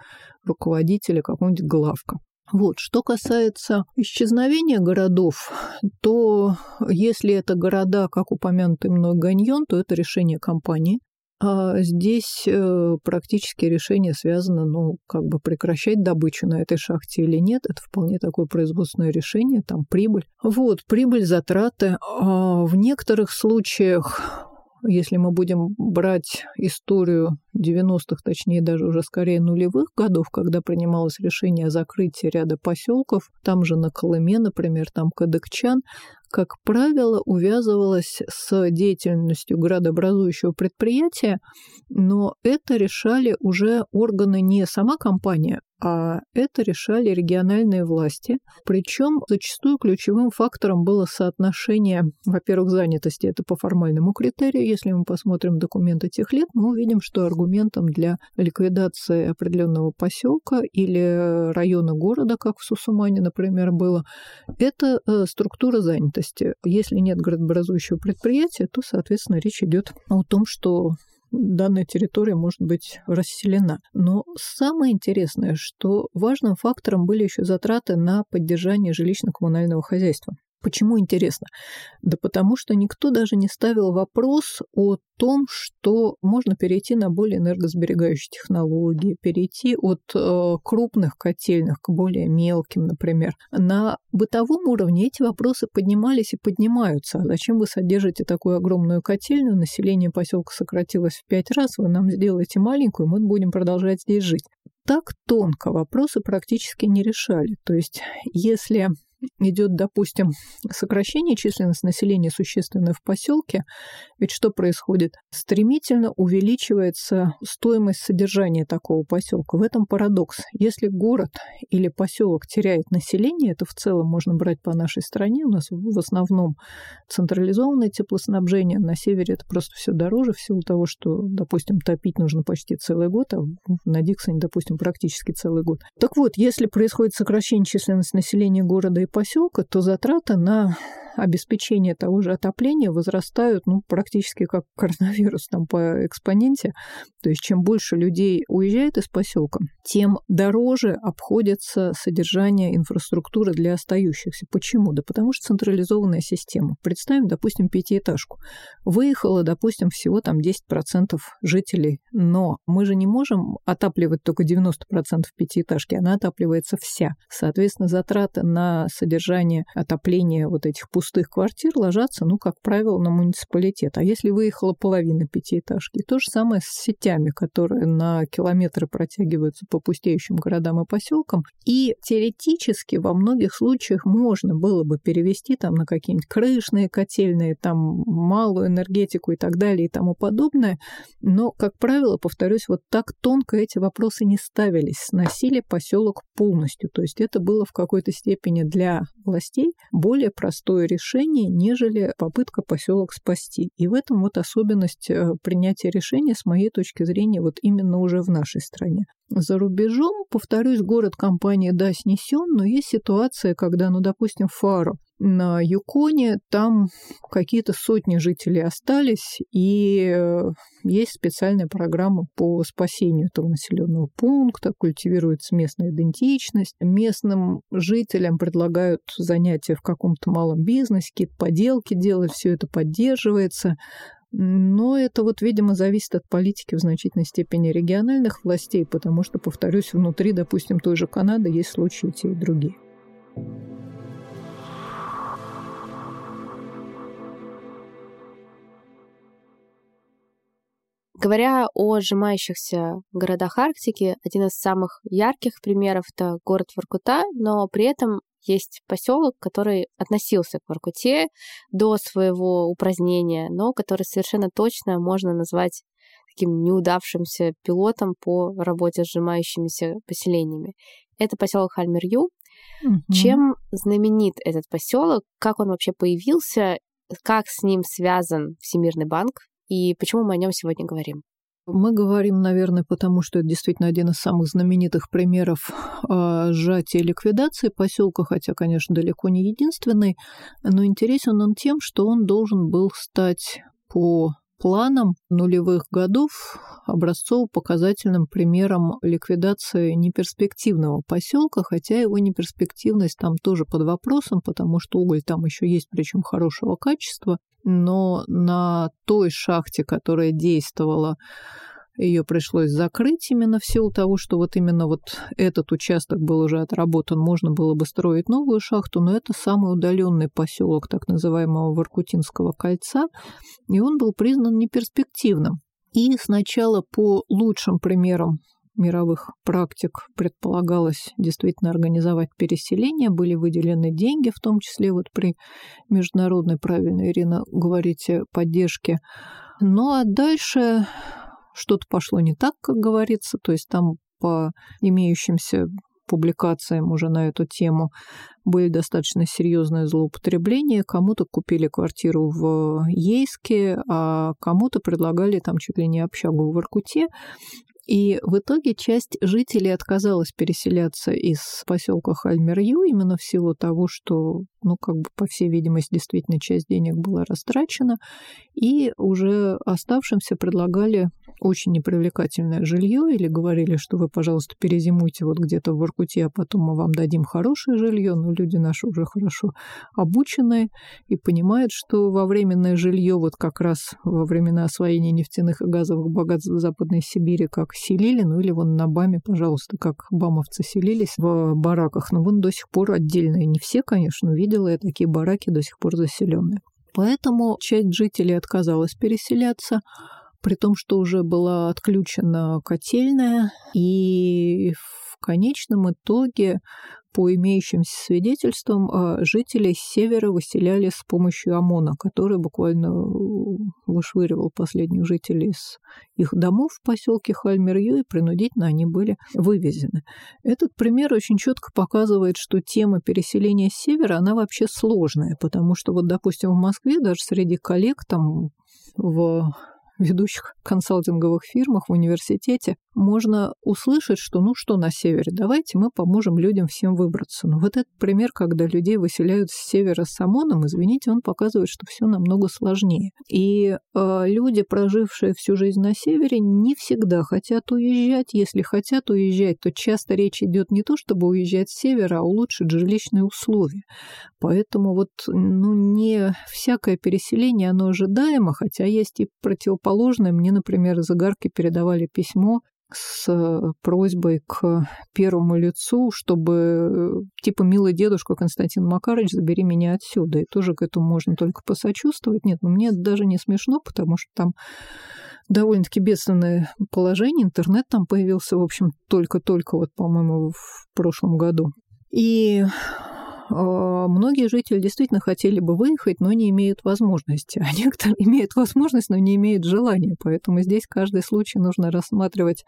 руководителя какого-нибудь главка. Вот, что касается исчезновения городов, то если это города, как упомянутый мной Ганьон, то это решение компании. А здесь э, практически решение связано, ну, как бы прекращать добычу на этой шахте или нет. Это вполне такое производственное решение, там прибыль. Вот, прибыль, затраты. А в некоторых случаях если мы будем брать историю 90-х, точнее даже уже скорее нулевых годов, когда принималось решение о закрытии ряда поселков, там же на Колыме, например, там Кадыкчан, как правило, увязывалось с деятельностью градообразующего предприятия, но это решали уже органы не сама компания, а это решали региональные власти. Причем зачастую ключевым фактором было соотношение, во-первых, занятости, это по формальному критерию. Если мы посмотрим документы тех лет, мы увидим, что аргументом для ликвидации определенного поселка или района города, как в Сусумане, например, было, это э, структура занятости. Если нет градообразующего предприятия, то, соответственно, речь идет о том, что данная территория может быть расселена. Но самое интересное, что важным фактором были еще затраты на поддержание жилищно-коммунального хозяйства. Почему интересно? Да потому что никто даже не ставил вопрос о том, что можно перейти на более энергосберегающие технологии, перейти от э, крупных котельных к более мелким, например. На бытовом уровне эти вопросы поднимались и поднимаются. А зачем вы содержите такую огромную котельную? Население поселка сократилось в пять раз, вы нам сделаете маленькую, мы будем продолжать здесь жить. Так тонко вопросы практически не решали. То есть, если идет, допустим, сокращение численности населения существенно в поселке, ведь что происходит? Стремительно увеличивается стоимость содержания такого поселка. В этом парадокс. Если город или поселок теряет население, это в целом можно брать по нашей стране, у нас в основном централизованное теплоснабжение, на севере это просто все дороже в силу того, что, допустим, топить нужно почти целый год, а на Диксоне, допустим, практически целый год. Так вот, если происходит сокращение численности населения города и поселка, то затраты на обеспечения того же отопления возрастают ну, практически как коронавирус там по экспоненте. То есть чем больше людей уезжает из поселка, тем дороже обходится содержание инфраструктуры для остающихся. Почему? Да потому что централизованная система. Представим, допустим, пятиэтажку. Выехало, допустим, всего там 10% жителей, но мы же не можем отапливать только 90% пятиэтажки, она отапливается вся. Соответственно, затраты на содержание отопления вот этих пустых квартир ложатся, ну, как правило, на муниципалитет. А если выехала половина пятиэтажки, то же самое с сетями, которые на километры протягиваются по пустеющим городам и поселкам. И теоретически во многих случаях можно было бы перевести там на какие-нибудь крышные котельные, там малую энергетику и так далее и тому подобное. Но, как правило, повторюсь, вот так тонко эти вопросы не ставились. Сносили поселок полностью. То есть это было в какой-то степени для властей более простое решение, нежели попытка поселок спасти. И в этом вот особенность э, принятия решения, с моей точки зрения, вот именно уже в нашей стране. За рубежом, повторюсь, город компания да снесен, но есть ситуация, когда, ну, допустим, Фаро на Юконе, там какие-то сотни жителей остались, и э, есть специальная программа по спасению этого населенного пункта, культивируется местная идентичность, местным жителям предлагают занятия в каком-то малом бизнесе, какие-то поделки делать, все это поддерживается. Но это вот, видимо, зависит от политики в значительной степени региональных властей, потому что, повторюсь, внутри, допустим, той же Канады есть случаи те и другие. Говоря о сжимающихся городах Арктики, один из самых ярких примеров — это город Воркута, но при этом есть поселок, который относился к Воркуте до своего упразднения, но который совершенно точно можно назвать таким неудавшимся пилотом по работе с сжимающимися поселениями. Это поселок Хальмерю. Угу. Чем знаменит этот поселок? Как он вообще появился? Как с ним связан Всемирный банк? И почему мы о нем сегодня говорим? Мы говорим, наверное, потому что это действительно один из самых знаменитых примеров э, сжатия и ликвидации поселка, хотя, конечно, далеко не единственный, но интересен он тем, что он должен был стать по планам нулевых годов образцово-показательным примером ликвидации неперспективного поселка, хотя его неперспективность там тоже под вопросом, потому что уголь там еще есть, причем хорошего качества, но на той шахте, которая действовала ее пришлось закрыть именно в силу того, что вот именно вот этот участок был уже отработан, можно было бы строить новую шахту, но это самый удаленный поселок так называемого Воркутинского кольца, и он был признан неперспективным. И сначала по лучшим примерам мировых практик предполагалось действительно организовать переселение, были выделены деньги, в том числе вот при международной, правильно, Ирина, говорите, поддержке. Ну а дальше что-то пошло не так, как говорится, то есть там по имеющимся публикациям уже на эту тему были достаточно серьезные злоупотребления. Кому-то купили квартиру в Ейске, а кому-то предлагали там чуть ли не общагу в Иркуте. И в итоге часть жителей отказалась переселяться из поселка Хальмерью именно в силу того, что, ну, как бы, по всей видимости, действительно часть денег была растрачена, и уже оставшимся предлагали очень непривлекательное жилье или говорили, что вы, пожалуйста, перезимуйте вот где-то в Воркуте, а потом мы вам дадим хорошее жилье. Но люди наши уже хорошо обученные и понимают, что во временное жилье вот как раз во времена освоения нефтяных и газовых богатств Западной Сибири как селили, ну или вон на БАМе, пожалуйста, как бамовцы селились в бараках. Но вон до сих пор отдельные. Не все, конечно, видела я такие бараки до сих пор заселенные. Поэтому часть жителей отказалась переселяться, при том, что уже была отключена котельная, и в конечном итоге по имеющимся свидетельствам, а, жители с севера выселяли с помощью ОМОНа, который буквально вышвыривал последних жителей из их домов в поселке Хальмерью, и принудительно они были вывезены. Этот пример очень четко показывает, что тема переселения с севера, она вообще сложная, потому что вот, допустим, в Москве даже среди коллег там в ведущих консалтинговых фирмах в университете можно услышать, что ну что на севере, давайте мы поможем людям всем выбраться. Но вот этот пример, когда людей выселяют с севера с ОМОНом, извините, он показывает, что все намного сложнее. И э, люди, прожившие всю жизнь на севере, не всегда хотят уезжать. Если хотят уезжать, то часто речь идет не то, чтобы уезжать с севера, а улучшить жилищные условия. Поэтому вот ну, не всякое переселение, оно ожидаемо, хотя есть и противоположное. Мне, например, из Игарки передавали письмо с э, просьбой к первому лицу, чтобы э, типа «Милый дедушка Константин Макарович, забери меня отсюда». И тоже к этому можно только посочувствовать. Нет, ну мне даже не смешно, потому что там довольно-таки бедственное положение. Интернет там появился, в общем, только-только, вот, по-моему, в прошлом году. И многие жители действительно хотели бы выехать, но не имеют возможности. А некоторые имеют возможность, но не имеют желания. Поэтому здесь каждый случай нужно рассматривать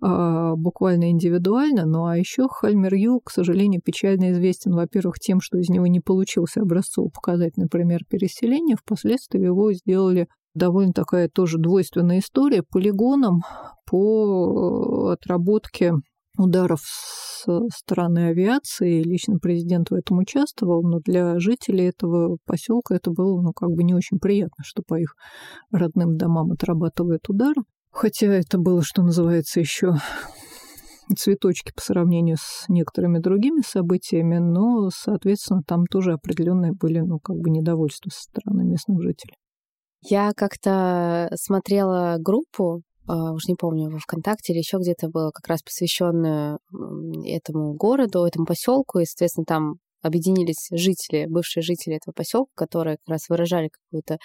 а, буквально индивидуально. Ну а еще Хальмер Ю, к сожалению, печально известен, во-первых, тем, что из него не получился образцово-показательный пример переселения. Впоследствии его сделали довольно такая тоже двойственная история полигоном по отработке ударов с стороны авиации. Лично президент в этом участвовал, но для жителей этого поселка это было ну, как бы не очень приятно, что по их родным домам отрабатывают удар. Хотя это было, что называется, еще цветочки по сравнению с некоторыми другими событиями, но, соответственно, там тоже определенные были, ну, как бы недовольства со стороны местных жителей. Я как-то смотрела группу уж не помню, во ВКонтакте или еще где-то было как раз посвященную этому городу, этому поселку, и, соответственно, там объединились жители, бывшие жители этого поселка, которые как раз выражали какую-то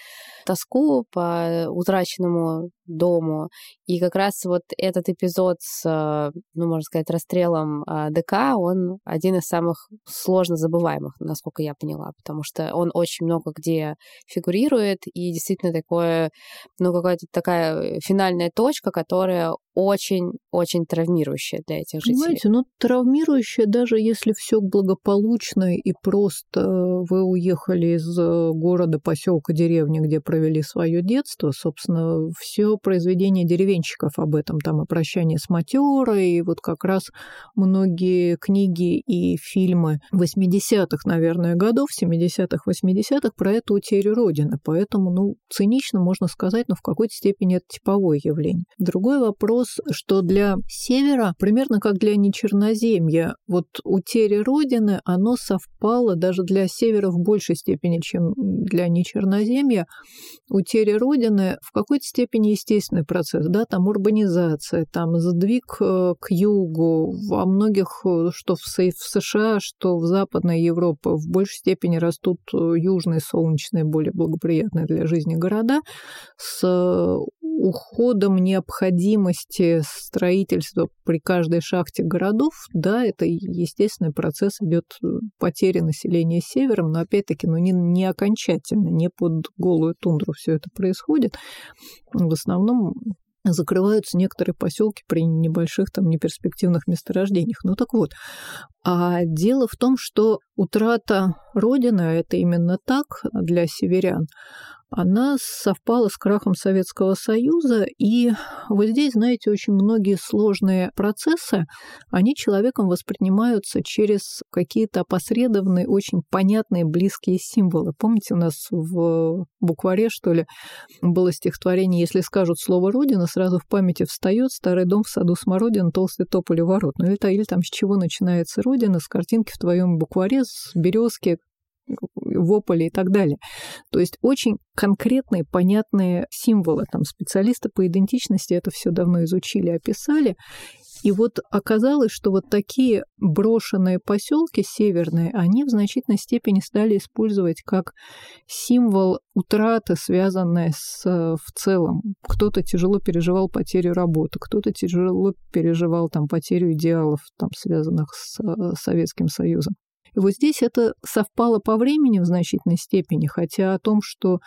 тоску по утраченному дому. И как раз вот этот эпизод с, э, ну, можно сказать, расстрелом э, ДК, он один из самых сложно забываемых, насколько я поняла, потому что он очень много где фигурирует, и действительно такое, ну, какая-то такая финальная точка, которая очень-очень травмирующая для этих жителей. Понимаете, ну, травмирующая, даже если все благополучно и просто вы уехали из э, города, поселка, деревни, где провели свое детство, собственно, все произведения деревенщиков об этом, там и «Прощание с матерой», и вот как раз многие книги и фильмы 80-х, наверное, годов, 70-х, 80-х про эту утерю Родины. Поэтому, ну, цинично можно сказать, но в какой-то степени это типовое явление. Другой вопрос, что для Севера, примерно как для нечерноземья, вот утеря Родины, оно совпало даже для Севера в большей степени, чем для нечерноземья. Утеря Родины в какой-то степени естественный процесс, да, там урбанизация, там сдвиг э, к югу, во многих, э, что в США, что в Западной Европе, в большей степени растут э, южные, солнечные, более благоприятные для жизни города, с уходом необходимости строительства при каждой шахте городов, да, это естественный процесс, идет потери населения севером, но опять-таки, ну, не, не окончательно, не под голую тундру все это происходит. В основном закрываются некоторые поселки при небольших там неперспективных месторождениях. Ну так вот, а дело в том, что утрата Родины, это именно так для северян, она совпала с крахом Советского Союза, и вот здесь, знаете, очень многие сложные процессы, они человеком воспринимаются через какие-то опосредованные, очень понятные, близкие символы. Помните, у нас в букваре, что ли, было стихотворение «Если скажут слово «Родина», сразу в памяти встает старый дом в саду смородин, толстый тополь у ворот». Ну или, или там с чего начинается Родина, с картинки в твоем букваре, с березки, в Ополе и так далее. То есть очень конкретные, понятные символы. Там специалисты по идентичности это все давно изучили, описали. И вот оказалось, что вот такие брошенные поселки северные, они в значительной степени стали использовать как символ утраты, связанной с в целом. Кто-то тяжело переживал потерю работы, кто-то тяжело переживал там потерю идеалов, там, связанных с Советским Союзом. Вот здесь это совпало по времени в значительной степени, хотя о том, что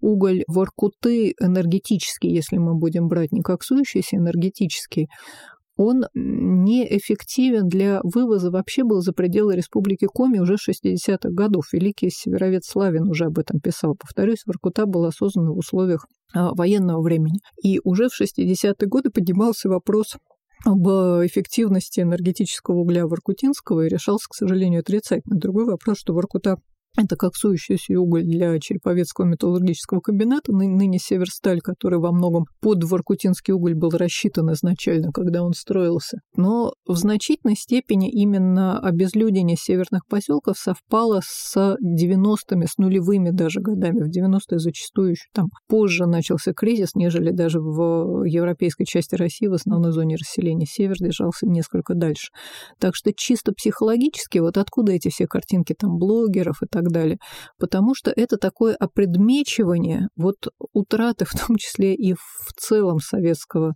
уголь Воркуты энергетический, если мы будем брать не как сующийся энергетический, он неэффективен для вывоза вообще был за пределы Республики Коми уже 60-х годов. Великий северовед Славин уже об этом писал. Повторюсь, Воркута была создана в условиях а, военного времени. И уже в 60-е годы поднимался вопрос об эффективности энергетического угля Воркутинского и решался, к сожалению, отрицательно. Другой вопрос, что Воркута это как сующийся уголь для Череповецкого металлургического комбината, ны- ныне Северсталь, который во многом под Воркутинский уголь был рассчитан изначально, когда он строился. Но в значительной степени именно обезлюдение северных поселков совпало с 90-ми, с нулевыми даже годами. В 90-е зачастую еще там позже начался кризис, нежели даже в европейской части России, в основной зоне расселения. Север держался несколько дальше. Так что чисто психологически, вот откуда эти все картинки там блогеров и так так далее. Потому что это такое опредмечивание вот утраты, в том числе и в целом советского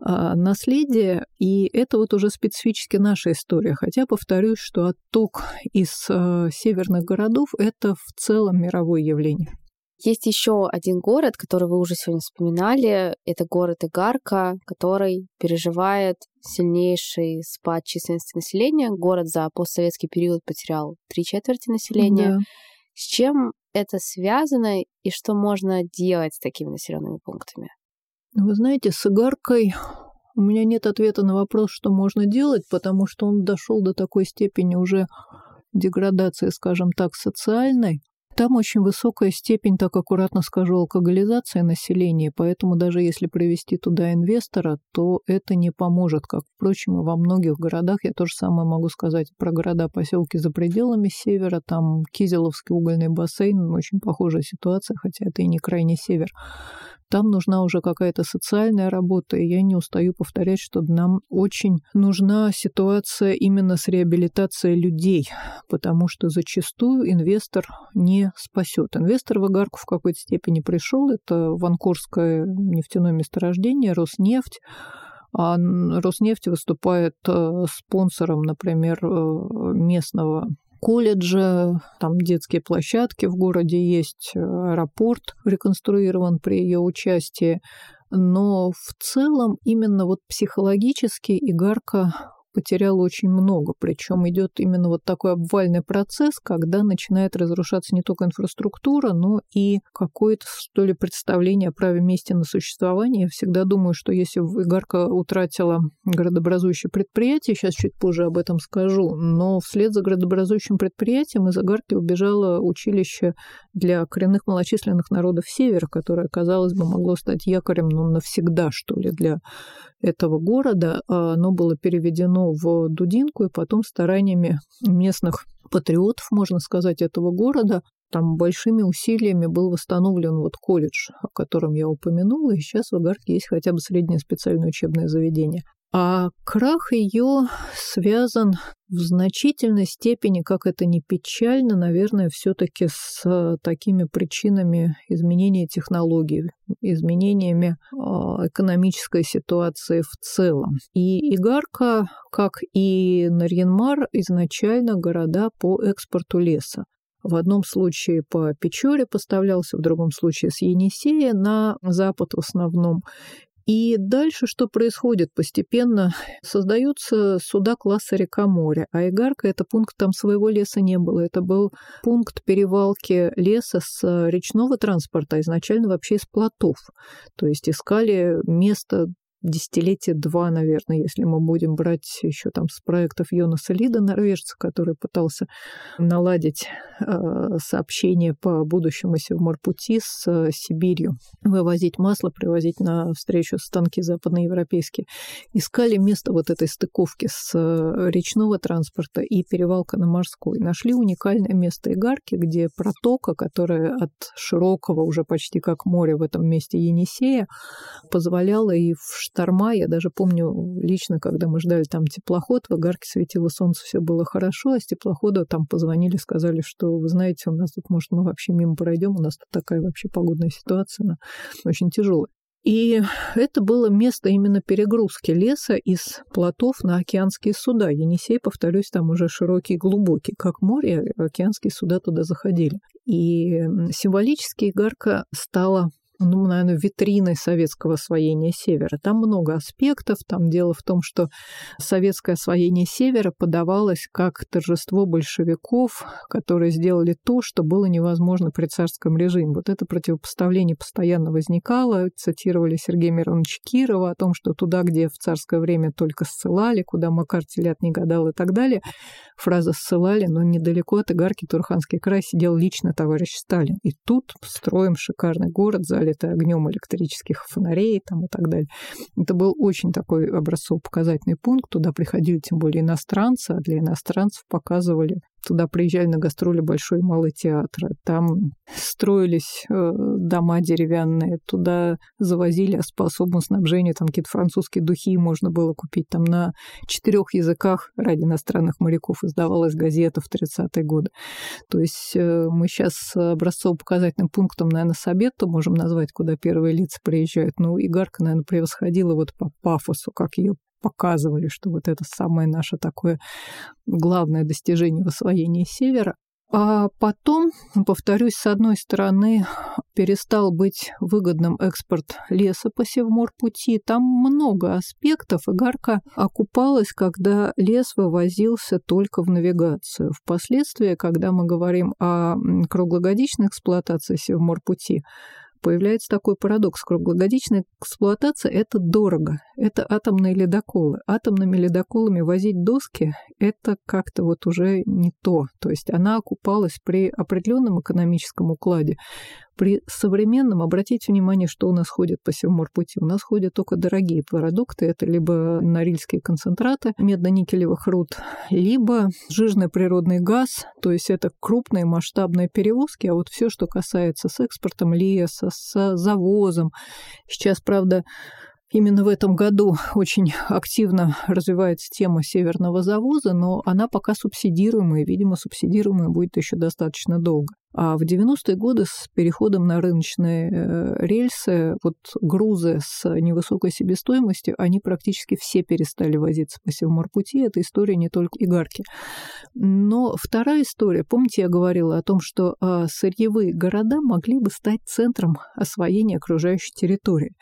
а, наследия, и это вот уже специфически наша история. Хотя повторюсь, что отток из а, северных городов – это в целом мировое явление. Есть еще один город, который вы уже сегодня вспоминали. Это город Игарка, который переживает сильнейший спад численности населения. Город за постсоветский период потерял три четверти населения. Да. С чем это связано и что можно делать с такими населенными пунктами? Ну, вы знаете, с Игаркой у меня нет ответа на вопрос, что можно делать, потому что он дошел до такой степени уже деградации, скажем так, социальной, там очень высокая степень, так аккуратно скажу, алкоголизации населения, поэтому даже если привести туда инвестора, то это не поможет, как, впрочем, и во многих городах. Я тоже самое могу сказать про города-поселки за пределами севера, там Кизеловский угольный бассейн, очень похожая ситуация, хотя это и не крайний север. Там нужна уже какая-то социальная работа, и я не устаю повторять, что нам очень нужна ситуация именно с реабилитацией людей, потому что зачастую инвестор не спасет. Инвестор в Игарку в какой-то степени пришел, это Ванкурское нефтяное месторождение, Роснефть, а Роснефть выступает э, спонсором, например, э, местного колледжа, там детские площадки в городе есть, аэропорт реконструирован при ее участии. Но в целом именно вот психологически Игарка потерял очень много. Причем идет именно вот такой обвальный процесс, когда начинает разрушаться не только инфраструктура, но и какое-то, что ли, представление о праве месте на существование. Я всегда думаю, что если Игарка утратила городообразующее предприятие, сейчас чуть позже об этом скажу, но вслед за городообразующим предприятием из Игарки убежало училище для коренных малочисленных народов Севера, которое, казалось бы, могло стать якорем ну, навсегда, что ли, для этого города. А оно было переведено в Дудинку, и потом стараниями местных патриотов, можно сказать, этого города, там большими усилиями был восстановлен вот колледж, о котором я упомянула, и сейчас в Агарке есть хотя бы среднее специальное учебное заведение. А крах ее связан в значительной степени, как это не печально, наверное, все-таки с такими причинами изменения технологий, изменениями а, экономической ситуации в целом. И Игарка, как и Нарьянмар, изначально города по экспорту леса. В одном случае по Печоре поставлялся, в другом случае с Енисея на запад в основном. И дальше что происходит? Постепенно создаются суда класса река-море, а Игарка – это пункт, там своего леса не было. Это был пункт перевалки леса с речного транспорта, изначально вообще из плотов. То есть искали место десятилетия два, наверное, если мы будем брать еще там с проектов Йонаса Лида, норвежца, который пытался наладить э, сообщение по будущему Севморпути с э, Сибирью, вывозить масло, привозить на встречу станки западноевропейские. Искали место вот этой стыковки с э, речного транспорта и перевалка на морской. Нашли уникальное место Игарки, где протока, которая от широкого, уже почти как море в этом месте Енисея, позволяла и в шторма. Я даже помню лично, когда мы ждали там теплоход, в Игарке светило солнце, все было хорошо, а с теплохода там позвонили, сказали, что, вы знаете, у нас тут, может, мы вообще мимо пройдем, у нас тут такая вообще погодная ситуация, она очень тяжелая. И это было место именно перегрузки леса из плотов на океанские суда. Енисей, повторюсь, там уже широкий и глубокий, как море, океанские суда туда заходили. И символически Игарка стала ну, наверное, витриной советского освоения Севера. Там много аспектов. Там дело в том, что советское освоение Севера подавалось как торжество большевиков, которые сделали то, что было невозможно при царском режиме. Вот это противопоставление постоянно возникало. Цитировали Сергея Мироновича Кирова о том, что туда, где в царское время только ссылали, куда Макар Телят не гадал и так далее, фраза «ссылали», но недалеко от Игарки Турханский край сидел лично товарищ Сталин. И тут строим шикарный город, залитый огнем электрических фонарей там, и так далее. Это был очень такой образцово-показательный пункт. Туда приходили тем более иностранцы, а для иностранцев показывали Туда приезжали на гастроли Большой и Малый театр. Там строились э, дома деревянные. Туда завозили по особому снабжению. Там какие-то французские духи можно было купить. Там на четырех языках ради иностранных моряков издавалась газета в 30-е годы. То есть э, мы сейчас образцово-показательным пунктом, наверное, Сабетту можем назвать, куда первые лица приезжают. Ну, Игарка, наверное, превосходила вот по пафосу, как ее показывали, что вот это самое наше такое главное достижение в освоении Севера. А потом, повторюсь, с одной стороны, перестал быть выгодным экспорт леса по Севморпути. Там много аспектов. Игарка окупалась, когда лес вывозился только в навигацию. Впоследствии, когда мы говорим о круглогодичной эксплуатации Севморпути, появляется такой парадокс. Круглогодичная эксплуатация – это дорого. Это атомные ледоколы. Атомными ледоколами возить доски – это как-то вот уже не то. То есть она окупалась при определенном экономическом укладе. При современном, обратите внимание, что у нас ходит по Севморпути. У нас ходят только дорогие продукты. Это либо норильские концентраты медно-никелевых руд, либо жирный природный газ. То есть это крупные масштабные перевозки. А вот все, что касается с экспортом леса, с завозом. Сейчас, правда, Именно в этом году очень активно развивается тема северного завоза, но она пока субсидируемая, видимо, субсидируемая будет еще достаточно долго. А в 90-е годы с переходом на рыночные э, рельсы, вот грузы с невысокой себестоимостью, они практически все перестали возиться по Севморпути. Это история не только Игарки. Но вторая история, помните, я говорила о том, что а, сырьевые города могли бы стать центром освоения окружающей территории.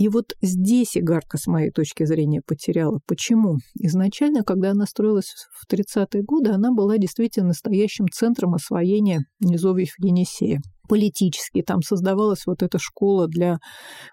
И вот здесь Игарка, с моей точки зрения, потеряла. Почему? Изначально, когда она строилась в 30-е годы, она была действительно настоящим центром освоения низовьев Енисея политически. Там создавалась вот эта школа для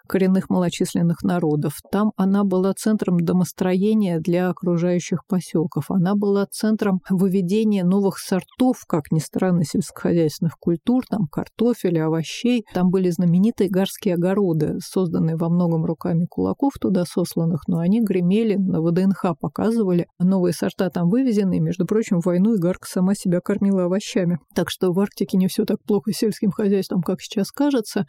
коренных малочисленных народов. Там она была центром домостроения для окружающих поселков. Она была центром выведения новых сортов, как ни странно, сельскохозяйственных культур, там картофеля, овощей. Там были знаменитые гарские огороды, созданные во многом руками кулаков туда сосланных, но они гремели, на ВДНХ показывали. Новые сорта там вывезены, и, между прочим, в войну Игарка сама себя кормила овощами. Так что в Арктике не все так плохо сельским хозяйством хозяйством, как сейчас кажется,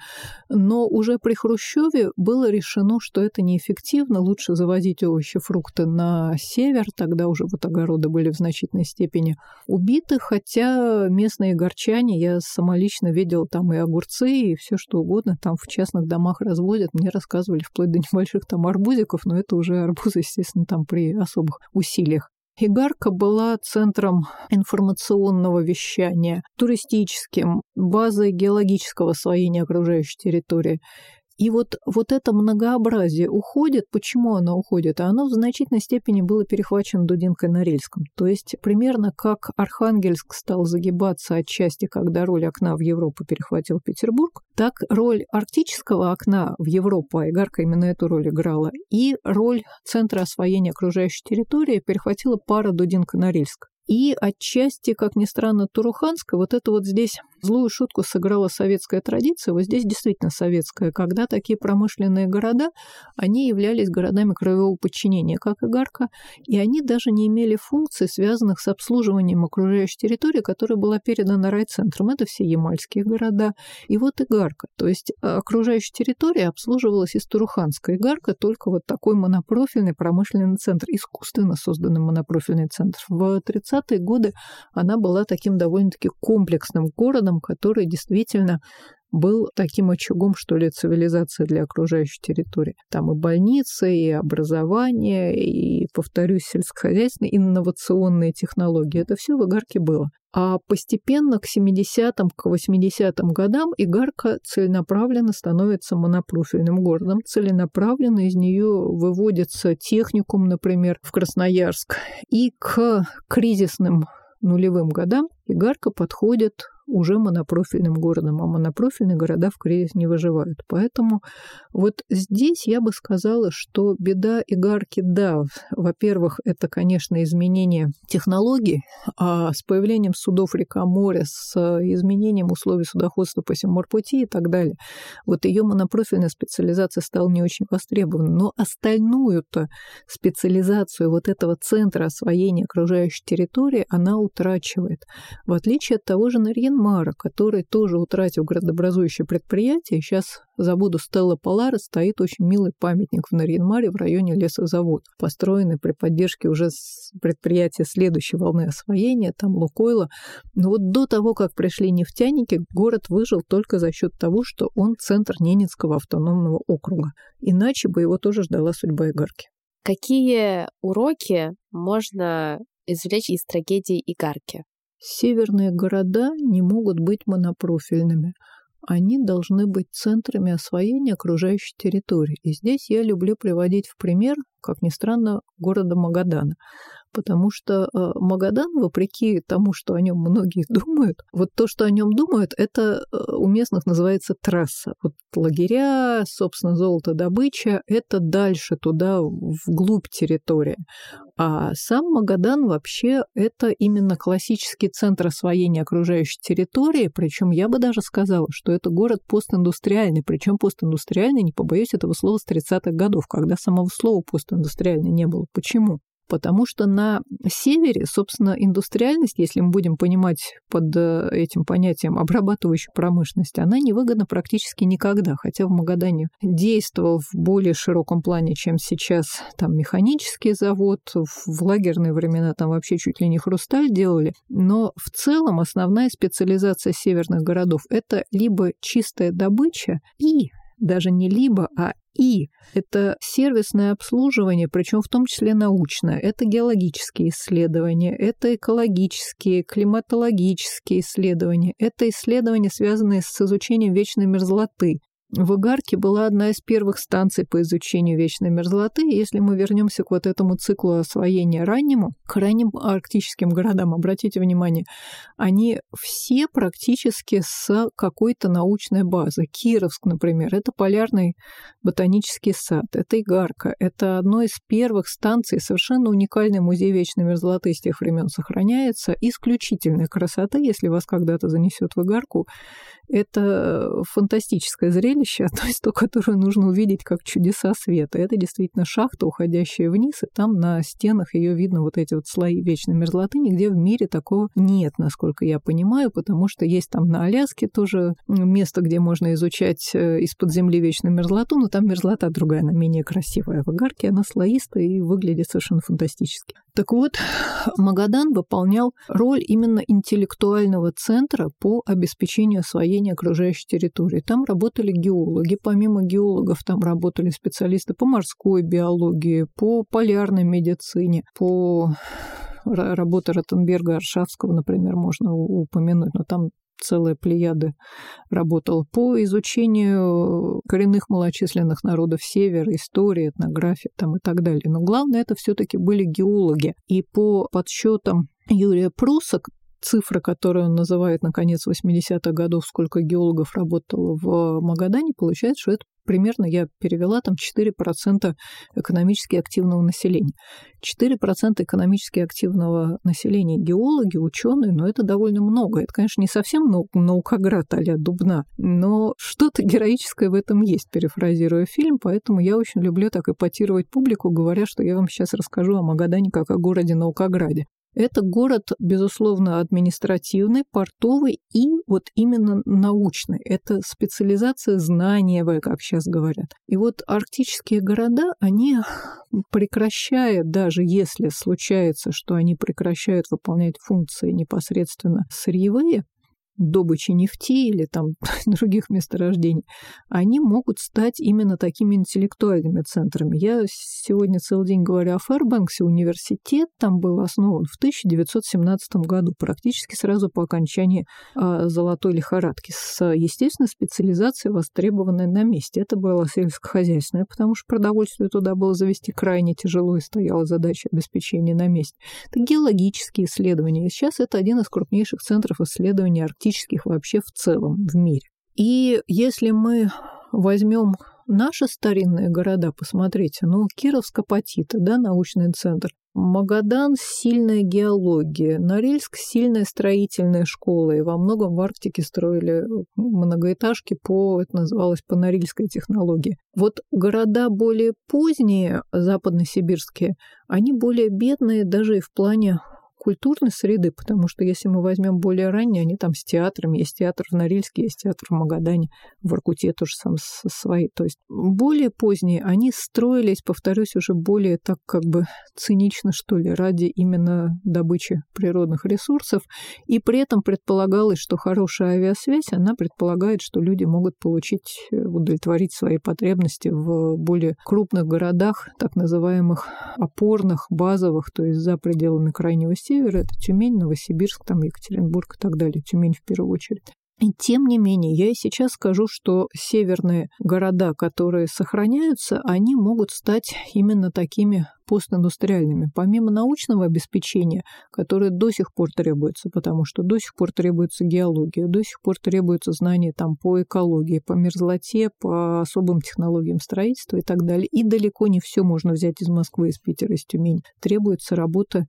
но уже при Хрущеве было решено, что это неэффективно, лучше завозить овощи, фрукты на север, тогда уже вот огороды были в значительной степени убиты, хотя местные горчане, я сама лично видела там и огурцы, и все что угодно, там в частных домах разводят, мне рассказывали вплоть до небольших там арбузиков, но это уже арбузы, естественно, там при особых усилиях. Игарка была центром информационного вещания, туристическим, базой геологического освоения окружающей территории. И вот, вот это многообразие уходит. Почему оно уходит? Оно в значительной степени было перехвачено Дудинкой Норильском. То есть примерно как Архангельск стал загибаться отчасти, когда роль окна в Европу перехватил Петербург, так роль арктического окна в Европу, а Игарка именно эту роль играла, и роль центра освоения окружающей территории перехватила пара Дудинка-Норильск. И отчасти, как ни странно, Туруханская, вот это вот здесь злую шутку сыграла советская традиция, вот здесь действительно советская, когда такие промышленные города, они являлись городами краевого подчинения, как Игарка, и они даже не имели функций, связанных с обслуживанием окружающей территории, которая была передана райцентром. Это все ямальские города. И вот Игарка. То есть окружающая территория обслуживалась из Туруханской. Игарка только вот такой монопрофильный промышленный центр, искусственно созданный монопрофильный центр. В 30 30-е годы она была таким довольно-таки комплексным городом, который действительно был таким очагом, что ли, цивилизации для окружающей территории. Там и больницы, и образование, и, повторюсь, сельскохозяйственные, инновационные технологии. Это все в Игарке было. А постепенно к 70-м, к 80-м годам Игарка целенаправленно становится монопрофильным городом. Целенаправленно из нее выводится техникум, например, в Красноярск. И к кризисным нулевым годам Игарка подходит уже монопрофильным городом, а монопрофильные города в кризис не выживают. Поэтому вот здесь я бы сказала, что беда игарки, да, во-первых, это, конечно, изменение технологий, а с появлением судов река моря, с изменением условий судоходства по Симорпути и так далее, вот ее монопрофильная специализация стала не очень востребована. Но остальную-то специализацию вот этого центра освоения окружающей территории она утрачивает. В отличие от того же Нарьен Мара, который тоже утратил градообразующее предприятие. Сейчас заводу Стелла Полара стоит очень милый памятник в Нарьинмаре в районе лесозавод, построенный при поддержке уже предприятия следующей волны освоения, там Лукойла. Но вот до того, как пришли нефтяники, город выжил только за счет того, что он центр Ненецкого автономного округа. Иначе бы его тоже ждала судьба Игарки. Какие уроки можно извлечь из трагедии Игарки? Северные города не могут быть монопрофильными. Они должны быть центрами освоения окружающей территории. И здесь я люблю приводить в пример, как ни странно, города Магадана потому что э, Магадан, вопреки тому, что о нем многие думают, вот то, что о нем думают, это э, у местных называется трасса. Вот лагеря, собственно, золотодобыча, это дальше туда, вглубь территории. А сам Магадан вообще это именно классический центр освоения окружающей территории, причем я бы даже сказала, что это город постиндустриальный, причем постиндустриальный, не побоюсь этого слова, с 30-х годов, когда самого слова постиндустриальный не было. Почему? Потому что на севере, собственно, индустриальность, если мы будем понимать под э, этим понятием обрабатывающая промышленность, она невыгодна практически никогда, хотя в Магадане действовал в более широком плане, чем сейчас там механический завод, в лагерные времена там вообще чуть ли не хрусталь делали, но в целом основная специализация северных городов – это либо чистая добыча и даже не либо, а и это сервисное обслуживание, причем в том числе научное. Это геологические исследования, это экологические, климатологические исследования, это исследования, связанные с изучением вечной мерзлоты. В Игарке была одна из первых станций по изучению вечной мерзлоты. Если мы вернемся к вот этому циклу освоения раннему, к ранним арктическим городам, обратите внимание, они все практически с какой-то научной базы. Кировск, например, это полярный ботанический сад, это Игарка, это одно из первых станций, совершенно уникальный музей вечной мерзлоты с тех времен сохраняется, исключительная красота, если вас когда-то занесет в Игарку, это фантастическое зрелище, одно из то, которое нужно увидеть как чудеса света. Это действительно шахта, уходящая вниз, и там на стенах ее видно вот эти вот слои вечной мерзлоты. Нигде в мире такого нет, насколько я понимаю, потому что есть там на Аляске тоже место, где можно изучать э, из-под земли вечную мерзлоту, но там мерзлота другая, она менее красивая. В Агарке она слоистая и выглядит совершенно фантастически. Так вот, Магадан выполнял роль именно интеллектуального центра по обеспечению освоения окружающей территории. Там работали геологи, помимо геологов там работали специалисты по морской биологии, по полярной медицине, по работе Ротенберга, Аршавского, например, можно упомянуть, но там целая плеяда работала по изучению коренных малочисленных народов Севера, истории, этнографии там и так далее. Но главное, это все таки были геологи. И по подсчетам Юрия Пруса, цифра, которую он называет на конец 80-х годов, сколько геологов работало в Магадане, получается, что это примерно, я перевела, там 4% экономически активного населения. 4% экономически активного населения геологи, ученые, но это довольно много. Это, конечно, не совсем нау наукоград а Дубна, но что-то героическое в этом есть, перефразируя фильм, поэтому я очень люблю так эпатировать публику, говоря, что я вам сейчас расскажу о Магадане как о городе Наукограде. Это город, безусловно, административный, портовый и вот именно научный. Это специализация знаниевая, как сейчас говорят. И вот арктические города, они прекращают, даже если случается, что они прекращают выполнять функции непосредственно сырьевые, добычи нефти или там других месторождений, они могут стать именно такими интеллектуальными центрами. Я сегодня целый день говорю о Фэрбанксе, университет там был основан в 1917 году, практически сразу по окончании э, золотой лихорадки, с естественной специализацией, востребованной на месте. Это было сельскохозяйственное, потому что продовольствие туда было завести крайне тяжело и стояла задача обеспечения на месте. Это геологические исследования. Сейчас это один из крупнейших центров исследований арктических вообще в целом в мире. И если мы возьмем наши старинные города, посмотрите, ну, Кировск-Апатита, да, научный центр, Магадан – сильная геология, Норильск – сильная строительная школа, и во многом в Арктике строили многоэтажки по, это называлось, по норильской технологии. Вот города более поздние, западносибирские, они более бедные даже и в плане культурной среды, потому что если мы возьмем более ранние, они там с театрами, есть театр в Норильске, есть театр в Магадане, в Иркуте тоже сам свои. То есть более поздние, они строились, повторюсь, уже более так как бы цинично, что ли, ради именно добычи природных ресурсов, и при этом предполагалось, что хорошая авиасвязь, она предполагает, что люди могут получить, э, удовлетворить свои потребности в более крупных городах, так называемых опорных, базовых, то есть за пределами крайнего севера, это Тюмень, Новосибирск, там Екатеринбург и так далее, Тюмень в первую очередь. И тем не менее, я и сейчас скажу, что северные города, которые сохраняются, они могут стать именно такими постиндустриальными, помимо научного обеспечения, которое до сих пор требуется, потому что до сих пор требуется геология, до сих пор требуется знания там по экологии, по мерзлоте, по особым технологиям строительства и так далее. И далеко не все можно взять из Москвы, из Питера, из Тюмени. Требуется работа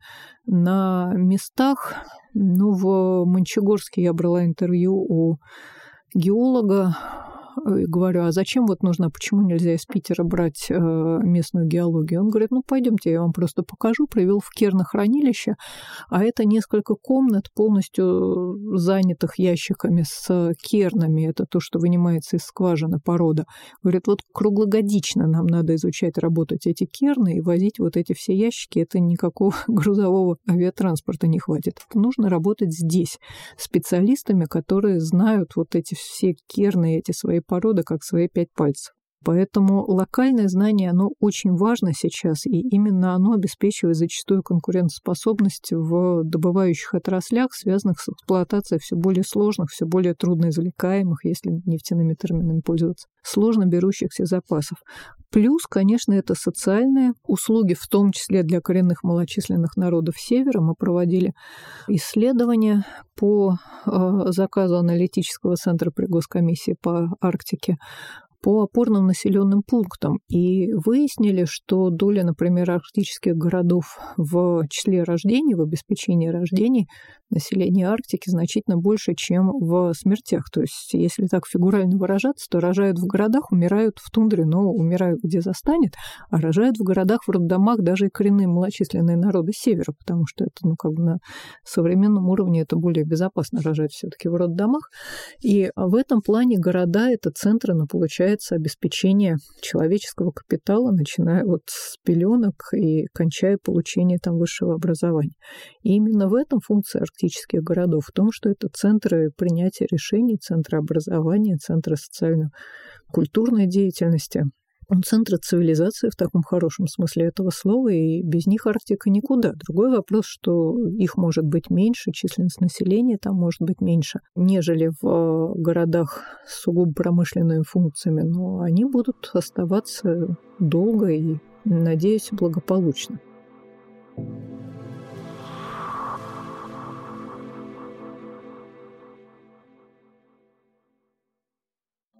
на местах. Ну, в Мончегорске я брала интервью у геолога, и говорю, а зачем вот нужно, почему нельзя из Питера брать э, местную геологию? Он говорит, ну пойдемте, я вам просто покажу, привел в кернохранилище, а это несколько комнат, полностью занятых ящиками с кернами, это то, что вынимается из скважины порода. Говорит, вот круглогодично нам надо изучать, работать эти керны и возить вот эти все ящики, это никакого грузового авиатранспорта не хватит. Нужно работать здесь, специалистами, которые знают вот эти все керны, эти свои породы как свои пять пальцев. Поэтому локальное знание, оно очень важно сейчас, и именно оно обеспечивает зачастую конкурентоспособность в добывающих отраслях, связанных с эксплуатацией все более сложных, все более трудноизвлекаемых, если нефтяными терминами пользоваться, сложно берущихся запасов. Плюс, конечно, это социальные услуги, в том числе для коренных малочисленных народов Севера. Мы проводили исследования по э, заказу аналитического центра при Госкомиссии по Арктике по опорным населенным пунктам и выяснили, что доля, например, арктических городов в числе рождений, в обеспечении рождений населения Арктики значительно больше, чем в смертях. То есть, если так фигурально выражаться, то рожают в городах, умирают в тундре, но умирают где застанет, а рожают в городах, в роддомах даже и коренные малочисленные народы севера, потому что это, ну, как бы на современном уровне это более безопасно рожать все таки в роддомах. И в этом плане города — это центры, но получается обеспечение человеческого капитала, начиная вот с пеленок и кончая получение там высшего образования. И именно в этом функция арктических городов, в том, что это центры принятия решений, центры образования, центры социально-культурной деятельности, центры цивилизации в таком хорошем смысле этого слова, и без них Арктика никуда. Другой вопрос, что их может быть меньше, численность населения там может быть меньше, нежели в э, городах с сугубо промышленными функциями, но они будут оставаться долго и, надеюсь, благополучно.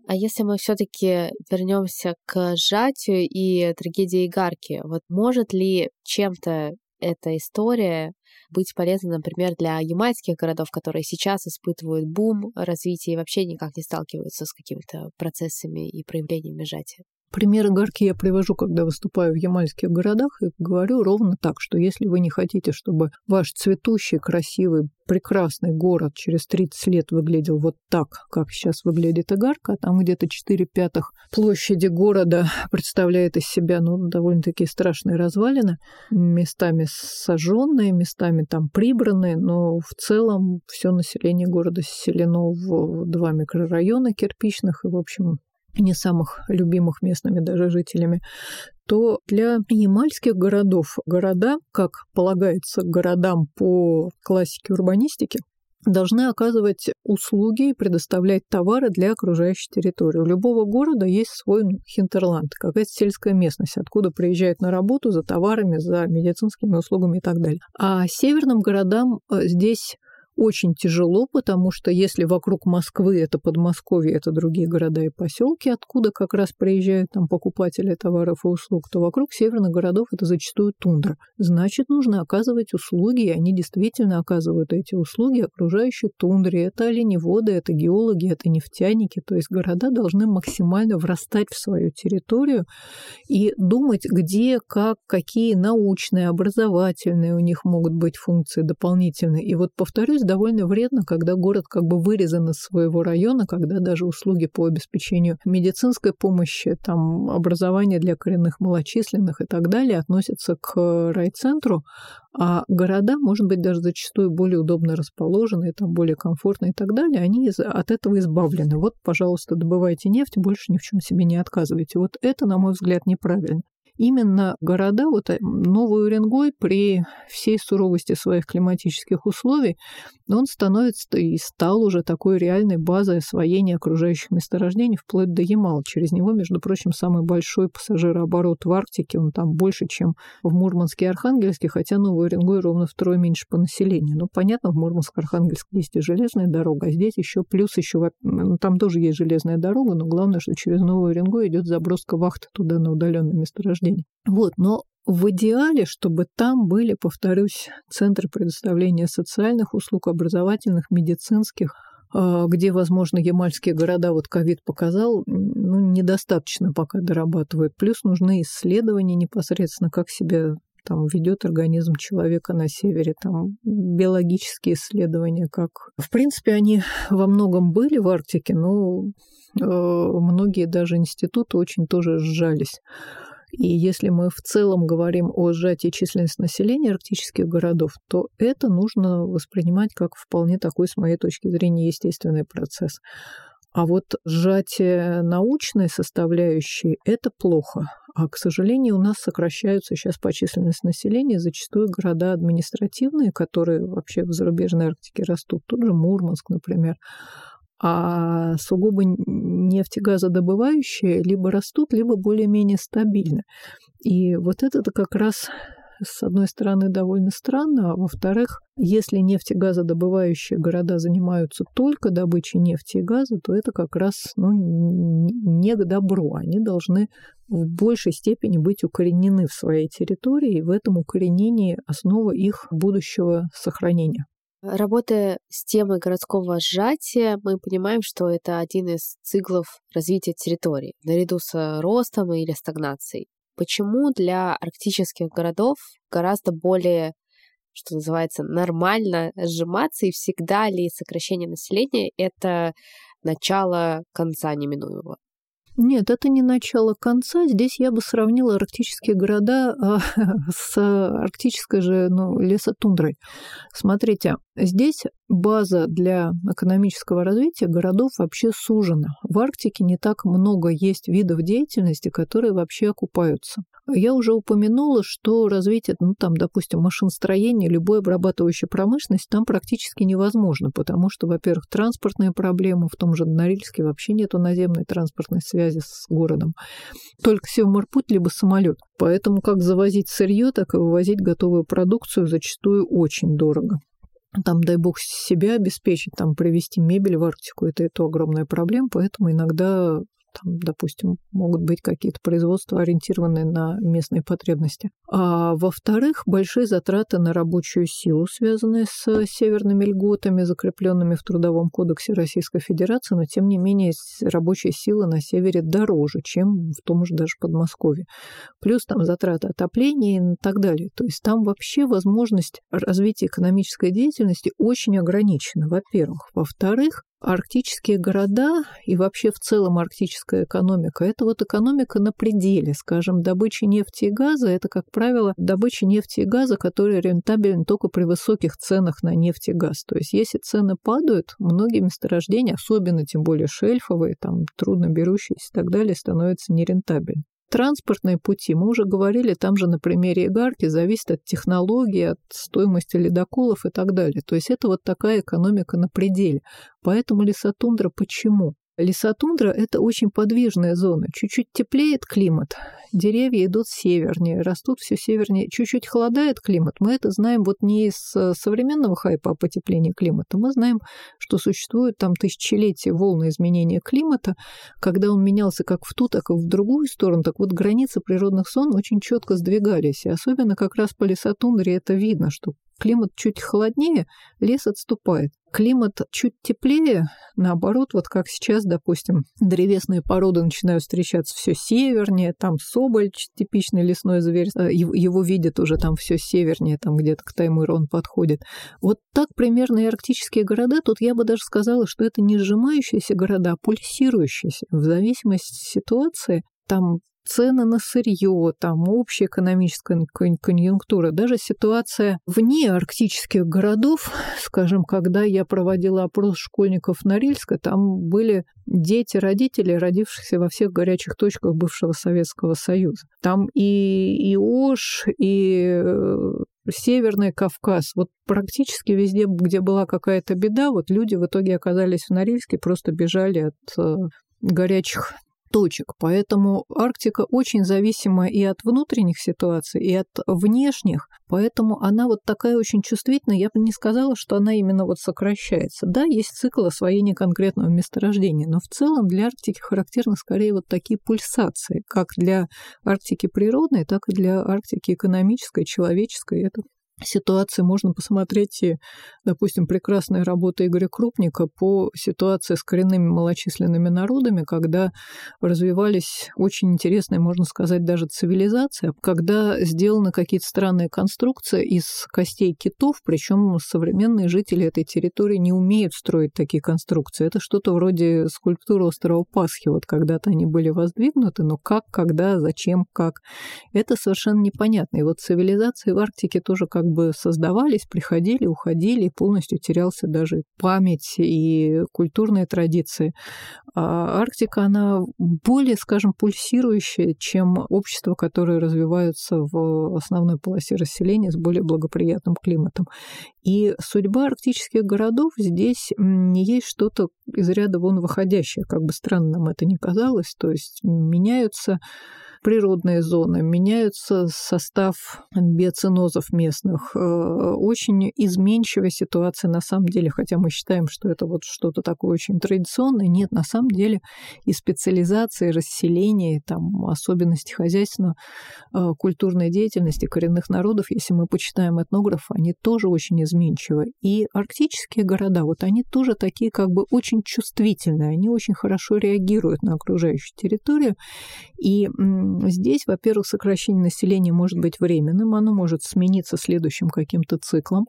А если мы все-таки вернемся к сжатию и трагедии Игарки, вот может ли чем-то эта история быть полезной, например, для ямайских городов, которые сейчас испытывают бум развития и вообще никак не сталкиваются с какими-то процессами и проявлениями сжатия? Примеры горки я привожу, когда выступаю в ямальских городах, и говорю ровно так, что если вы не хотите, чтобы ваш цветущий, красивый, прекрасный город через 30 лет выглядел вот так, как сейчас выглядит Игарка, а там где-то 4 пятых площади города представляет из себя ну, довольно-таки страшные развалины, местами сожженные, местами там прибранные, но в целом все население города селено в два микрорайона кирпичных, и, в общем, не самых любимых местными даже жителями, то для ямальских городов города, как полагается городам по классике урбанистики, должны оказывать услуги и предоставлять товары для окружающей территории. У любого города есть свой хинтерланд, какая-то сельская местность, откуда приезжают на работу за товарами, за медицинскими услугами и так далее. А северным городам э, здесь очень тяжело, потому что если вокруг Москвы это Подмосковье, это другие города и поселки, откуда как раз приезжают там покупатели товаров и услуг, то вокруг северных городов это зачастую тундра. Значит, нужно оказывать услуги, и они действительно оказывают эти услуги окружающей тундре. Это оленеводы, это геологи, это нефтяники. То есть города должны максимально врастать в свою территорию и думать, где, как, какие научные, образовательные у них могут быть функции дополнительные. И вот, повторюсь, довольно вредно, когда город как бы вырезан из своего района, когда даже услуги по обеспечению медицинской помощи, там, образования для коренных малочисленных и так далее относятся к райцентру, а города, может быть, даже зачастую более удобно расположенные, там более комфортные и так далее, они от этого избавлены. Вот, пожалуйста, добывайте нефть, больше ни в чем себе не отказывайте. Вот это, на мой взгляд, неправильно именно города, вот э, Новый Уренгой при всей суровости своих климатических условий, он становится и стал уже такой реальной базой освоения окружающих месторождений вплоть до Ямала. Через него, между прочим, самый большой пассажирооборот в Арктике, он там больше, чем в Мурманске и Архангельске, хотя Новый Уренгой ровно втрое меньше по населению. Ну, понятно, в Мурманск-Архангельске есть и железная дорога, а здесь еще плюс еще, ну, там тоже есть железная дорога, но главное, что через Новый Уренгой идет заброска вахты туда на удаленное месторождение день. Вот, но в идеале, чтобы там были, повторюсь, центры предоставления социальных услуг, образовательных, медицинских, а, где, возможно, ямальские города, вот ковид показал, ну, недостаточно пока дорабатывают. Плюс нужны исследования непосредственно, как себя там ведет организм человека на севере, там биологические исследования, как... В принципе, они во многом были в Арктике, но э, многие даже институты очень тоже сжались. И если мы в целом говорим о сжатии численности населения арктических городов, то это нужно воспринимать как вполне такой, с моей точки зрения, естественный процесс. А вот сжатие научной составляющей – это плохо. А, к сожалению, у нас сокращаются сейчас по численности населения зачастую города административные, которые вообще в зарубежной Арктике растут. Тут же Мурманск, например а сугубо нефтегазодобывающие либо растут, либо более-менее стабильны. И вот это как раз с одной стороны, довольно странно, а во-вторых, если нефтегазодобывающие города занимаются только добычей нефти и газа, то это как раз ну, не к добру. Они должны в большей степени быть укоренены в своей территории, и в этом укоренении основа их будущего сохранения. Работая с темой городского сжатия, мы понимаем, что это один из циклов развития территории, наряду с ростом или стагнацией. Почему для арктических городов гораздо более, что называется, нормально сжиматься, и всегда ли сокращение населения — это начало конца неминуемого? Нет, это не начало конца. Здесь я бы сравнила арктические города а, с арктической же ну, лесотундрой. Смотрите, здесь база для экономического развития городов вообще сужена. В Арктике не так много есть видов деятельности, которые вообще окупаются. Я уже упомянула, что развитие, ну там, допустим, машиностроение, любой обрабатывающей промышленности там практически невозможно, потому что, во-первых, транспортные проблемы, в том же Норильске вообще нету наземной транспортной связи с городом. Только Севморпуть либо самолет. Поэтому как завозить сырье, так и вывозить готовую продукцию зачастую очень дорого там, дай бог, себя обеспечить, там, привезти мебель в Арктику, это, это огромная проблема, поэтому иногда там, допустим, могут быть какие-то производства, ориентированные на местные потребности. А во-вторых, большие затраты на рабочую силу, связанные с северными льготами, закрепленными в Трудовом кодексе Российской Федерации, но тем не менее рабочая сила на севере дороже, чем в том же даже Подмосковье. Плюс там затраты отопления и так далее. То есть там вообще возможность развития экономической деятельности очень ограничена, во-первых. Во-вторых, арктические города и вообще в целом арктическая экономика – это вот экономика на пределе. Скажем, добыча нефти и газа – это, как правило, добыча нефти и газа, которая рентабельна только при высоких ценах на нефть и газ. То есть если цены падают, многие месторождения, особенно тем более шельфовые, там трудно берущиеся и так далее, становятся нерентабельны. Транспортные пути, мы уже говорили, там же на примере Игарки, зависит от технологии, от стоимости ледоколов и так далее. То есть это вот такая экономика на пределе. Поэтому лесотундра почему? Лесотундра – это очень подвижная зона. Чуть-чуть теплеет климат, деревья идут севернее, растут все севернее. Чуть-чуть холодает климат. Мы это знаем вот не из э, современного хайпа о потеплении климата. Мы знаем, что существуют там тысячелетия волны изменения климата, когда он менялся как в ту, так и в другую сторону. Так вот, границы природных зон очень четко сдвигались. И особенно как раз по лесотундре это видно, что климат чуть холоднее, лес отступает. Климат чуть теплее, наоборот, вот как сейчас, допустим, древесные породы начинают встречаться все севернее, там соболь, типичный лесной зверь, э, его видят уже там все севернее, там где-то к Таймыру он подходит. Вот так примерно и арктические города, тут я бы даже сказала, что это не сжимающиеся города, а пульсирующиеся. В зависимости от ситуации там цены на сырье, там общая экономическая конъюнктура, даже ситуация вне арктических городов, скажем, когда я проводила опрос школьников Норильска, там были дети родителей, родившихся во всех горячих точках бывшего Советского Союза. Там и, и Ош, и э, Северный Кавказ. Вот практически везде, где была какая-то беда, вот люди в итоге оказались в Норильске, просто бежали от э, горячих точек. Поэтому Арктика очень зависима и от внутренних ситуаций, и от внешних. Поэтому она вот такая очень чувствительная. Я бы не сказала, что она именно вот сокращается. Да, есть цикл освоения конкретного месторождения, но в целом для Арктики характерны скорее вот такие пульсации, как для Арктики природной, так и для Арктики экономической, человеческой. Это ситуации можно посмотреть, допустим, прекрасная работа Игоря Крупника по ситуации с коренными малочисленными народами, когда развивались очень интересные, можно сказать, даже цивилизации, когда сделаны какие-то странные конструкции из костей китов, причем современные жители этой территории не умеют строить такие конструкции. Это что-то вроде скульптуры острова Пасхи, вот когда-то они были воздвигнуты, но как, когда, зачем, как, это совершенно непонятно. И вот цивилизации в Арктике тоже как бы создавались, приходили, уходили, полностью терялся даже память и культурные традиции. А Арктика, она более, скажем, пульсирующая, чем общество, которое развивается в основной полосе расселения с более благоприятным климатом. И судьба арктических городов здесь не есть что-то из ряда вон выходящее, как бы странно нам это ни казалось, то есть меняются природные зоны, меняется состав биоцинозов местных. Э, очень изменчивая ситуация на самом деле, хотя мы считаем, что это вот что-то такое очень традиционное. Нет, на самом деле и специализации, расселения, там, особенности хозяйственно э, культурной деятельности коренных народов, если мы почитаем этнографов, они тоже очень изменчивы. И арктические города, вот они тоже такие как бы очень чувствительные, они очень хорошо реагируют на окружающую территорию. И Здесь, во-первых, сокращение населения может быть временным, оно может смениться следующим каким-то циклом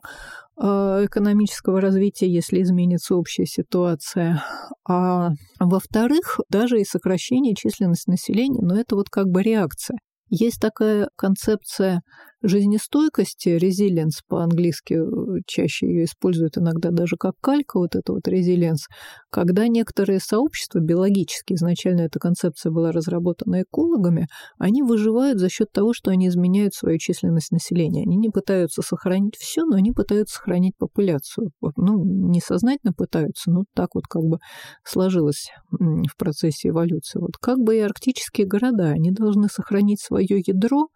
а, экономического развития, если изменится общая ситуация. А во-вторых, даже и сокращение численности населения, но это вот как бы реакция. Есть такая концепция жизнестойкости, resilience по-английски э, чаще ее используют иногда даже как калька, вот это вот resilience, когда некоторые сообщества биологические, изначально эта концепция была разработана экологами, они выживают за счет того, что они изменяют свою численность населения. Они не пытаются сохранить все, но они пытаются сохранить популяцию. Ну, несознательно пытаются, но так вот как бы сложилось в процессе эволюции. Вот как бы и арктические города, они должны сохранить свое ядро,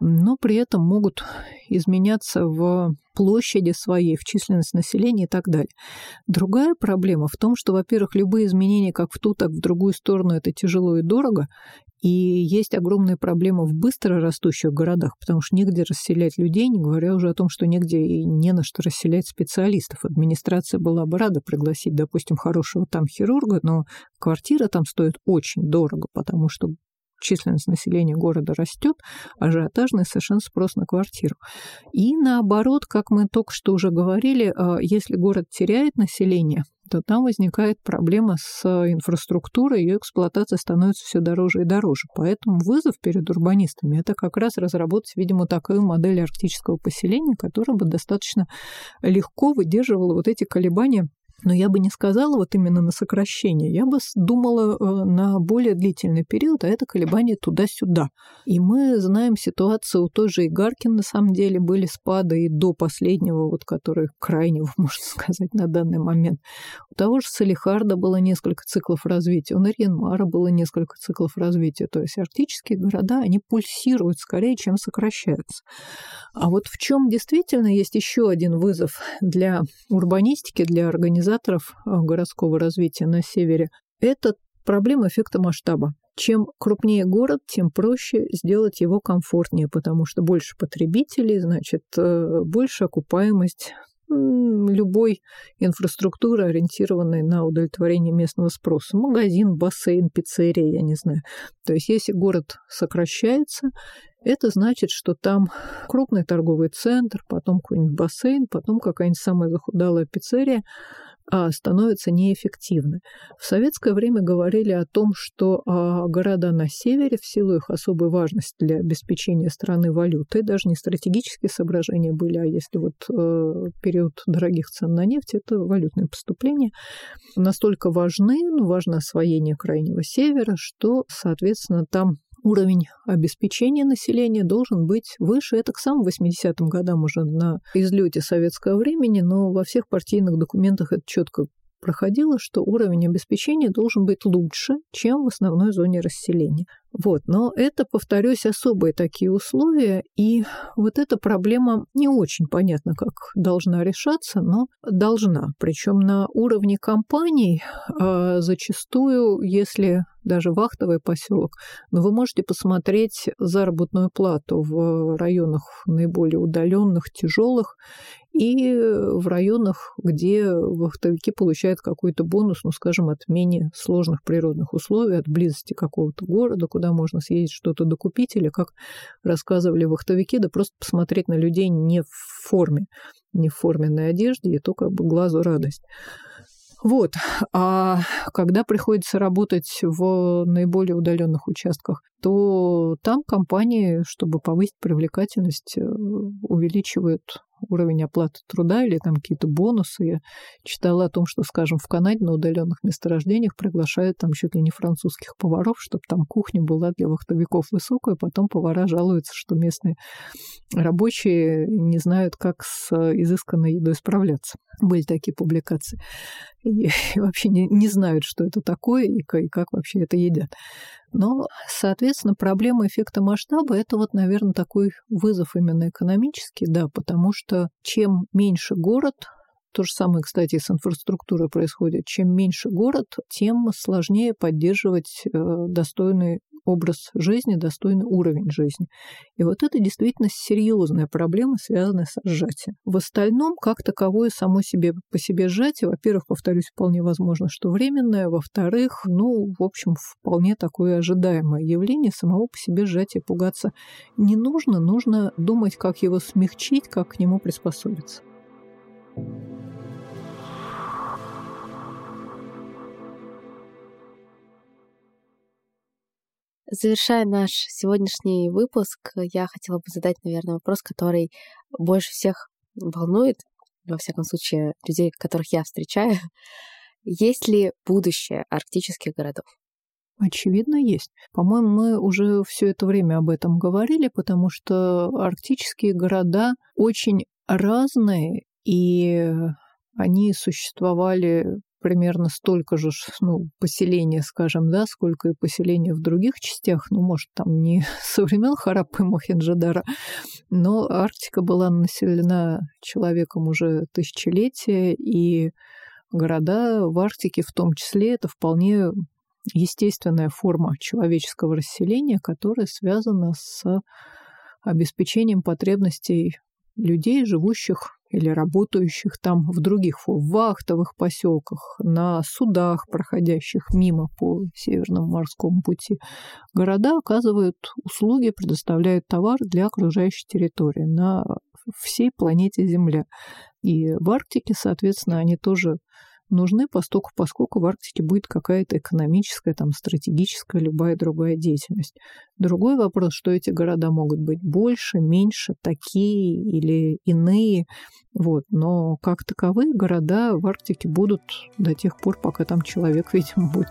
но при этом могут изменяться в площади своей, в численность населения и так далее. Другая проблема в том, что, во-первых, любые изменения как в ту, так в другую сторону это тяжело и дорого, и есть огромная проблема в быстро растущих городах, потому что негде расселять людей, не говоря уже о том, что негде и не на что расселять специалистов. Администрация была бы рада пригласить, допустим, хорошего там хирурга, но квартира там стоит очень дорого, потому что численность населения города растет, ажиотажный совершенно спрос на квартиру. И наоборот, как мы только что уже говорили, а, если город теряет население, то там возникает проблема с инфраструктурой, ее эксплуатация становится все дороже и дороже. Поэтому вызов перед урбанистами – это как раз разработать, видимо, такую модель арктического поселения, которая бы достаточно легко выдерживала вот эти колебания но я бы не сказала вот именно на сокращение, я бы думала э, на более длительный период, а это колебания туда-сюда. И мы знаем ситуацию у той же Игаркин, на самом деле, были спады и до последнего, вот который крайнего, можно сказать, на данный момент. У того же Салихарда было несколько циклов развития, у Нарьянмара было несколько циклов развития. То есть арктические города, они пульсируют скорее, чем сокращаются. А вот в чем действительно есть еще один вызов для урбанистики, для организации организаторов э, городского развития на севере, это проблема эффекта масштаба. Чем крупнее город, тем проще сделать его комфортнее, потому что больше потребителей, значит, э, больше окупаемость любой инфраструктуры, ориентированной на удовлетворение местного спроса. Магазин, бассейн, пиццерия, я не знаю. То есть если город сокращается, это значит, что там крупный торговый центр, потом какой-нибудь бассейн, потом какая-нибудь самая захудалая пиццерия – а, становятся неэффективны. В советское время говорили о том, что а, города на севере, в силу их особой важности для обеспечения страны валютой, даже не стратегические соображения были, а если вот э, период дорогих цен на нефть, это валютные поступления, настолько важны, ну, важно освоение Крайнего Севера, что, соответственно, там уровень обеспечения населения должен быть выше. Это к самым 80-м годам уже на излете советского времени, но во всех партийных документах это четко проходило, что уровень обеспечения должен быть лучше, чем в основной зоне расселения. Вот, но это, повторюсь, особые такие условия, и вот эта проблема не очень понятно, как должна решаться, но должна. Причем на уровне компаний э, зачастую, если даже вахтовый поселок, но вы можете посмотреть заработную плату в районах наиболее удаленных, тяжелых, и в районах, где вахтовики получают какой-то бонус, ну, скажем, от менее сложных природных условий, от близости какого-то города, куда можно съездить что-то докупить, или, как рассказывали вахтовики, да просто посмотреть на людей не в форме, не в форменной одежде, и то как бы глазу радость. Вот. А когда приходится работать в наиболее удаленных участках, то там компании, чтобы повысить привлекательность, э, увеличивают уровень оплаты труда или там какие-то бонусы. Я читала о том, что, скажем, в Канаде на удаленных месторождениях приглашают там чуть ли не французских поваров, чтобы там кухня была для вахтовиков высокая, потом повара жалуются, что местные рабочие не знают, как с изысканной едой справляться. Были такие публикации. И, и вообще не, не знают, что это такое и, и как вообще это едят. Но, соответственно, проблема эффекта масштаба – это вот, наверное, такой вызов именно экономический, да, потому что чем меньше город, то же самое, кстати, с инфраструктурой происходит. Чем меньше город, тем сложнее поддерживать э, достойный образ жизни, достойный уровень жизни. И вот это действительно серьезная проблема, связанная с сжатием. В остальном, как таковое само себе по себе сжатие, во-первых, повторюсь, вполне возможно, что временное, во-вторых, ну, в общем, вполне такое ожидаемое явление, самого по себе сжатия пугаться не нужно, нужно думать, как его смягчить, как к нему приспособиться. Завершая наш сегодняшний выпуск, я хотела бы задать, наверное, вопрос, который больше всех волнует, во всяком случае, людей, которых я встречаю. Есть ли будущее арктических городов? Очевидно, есть. По-моему, мы уже все это время об этом говорили, потому что арктические города очень разные, и они существовали примерно столько же ну, поселения, скажем, да, сколько и поселения в других частях, ну, может, там не со времен Хараппы и Мохенджадара, но Арктика была населена человеком уже тысячелетия, и города в Арктике в том числе это вполне естественная форма человеческого расселения, которая связана с обеспечением потребностей людей, живущих или работающих там в других вахтовых поселках, на судах, проходящих мимо по Северному морскому пути. Города оказывают услуги, предоставляют товар для окружающей территории на всей планете Земля. И в Арктике, соответственно, они тоже нужны, поскольку, поскольку в Арктике будет какая-то экономическая, там, стратегическая, любая другая деятельность. Другой вопрос, что эти города могут быть больше, меньше, такие или иные. Вот. Но как таковые города в Арктике будут до тех пор, пока там человек, видимо, будет.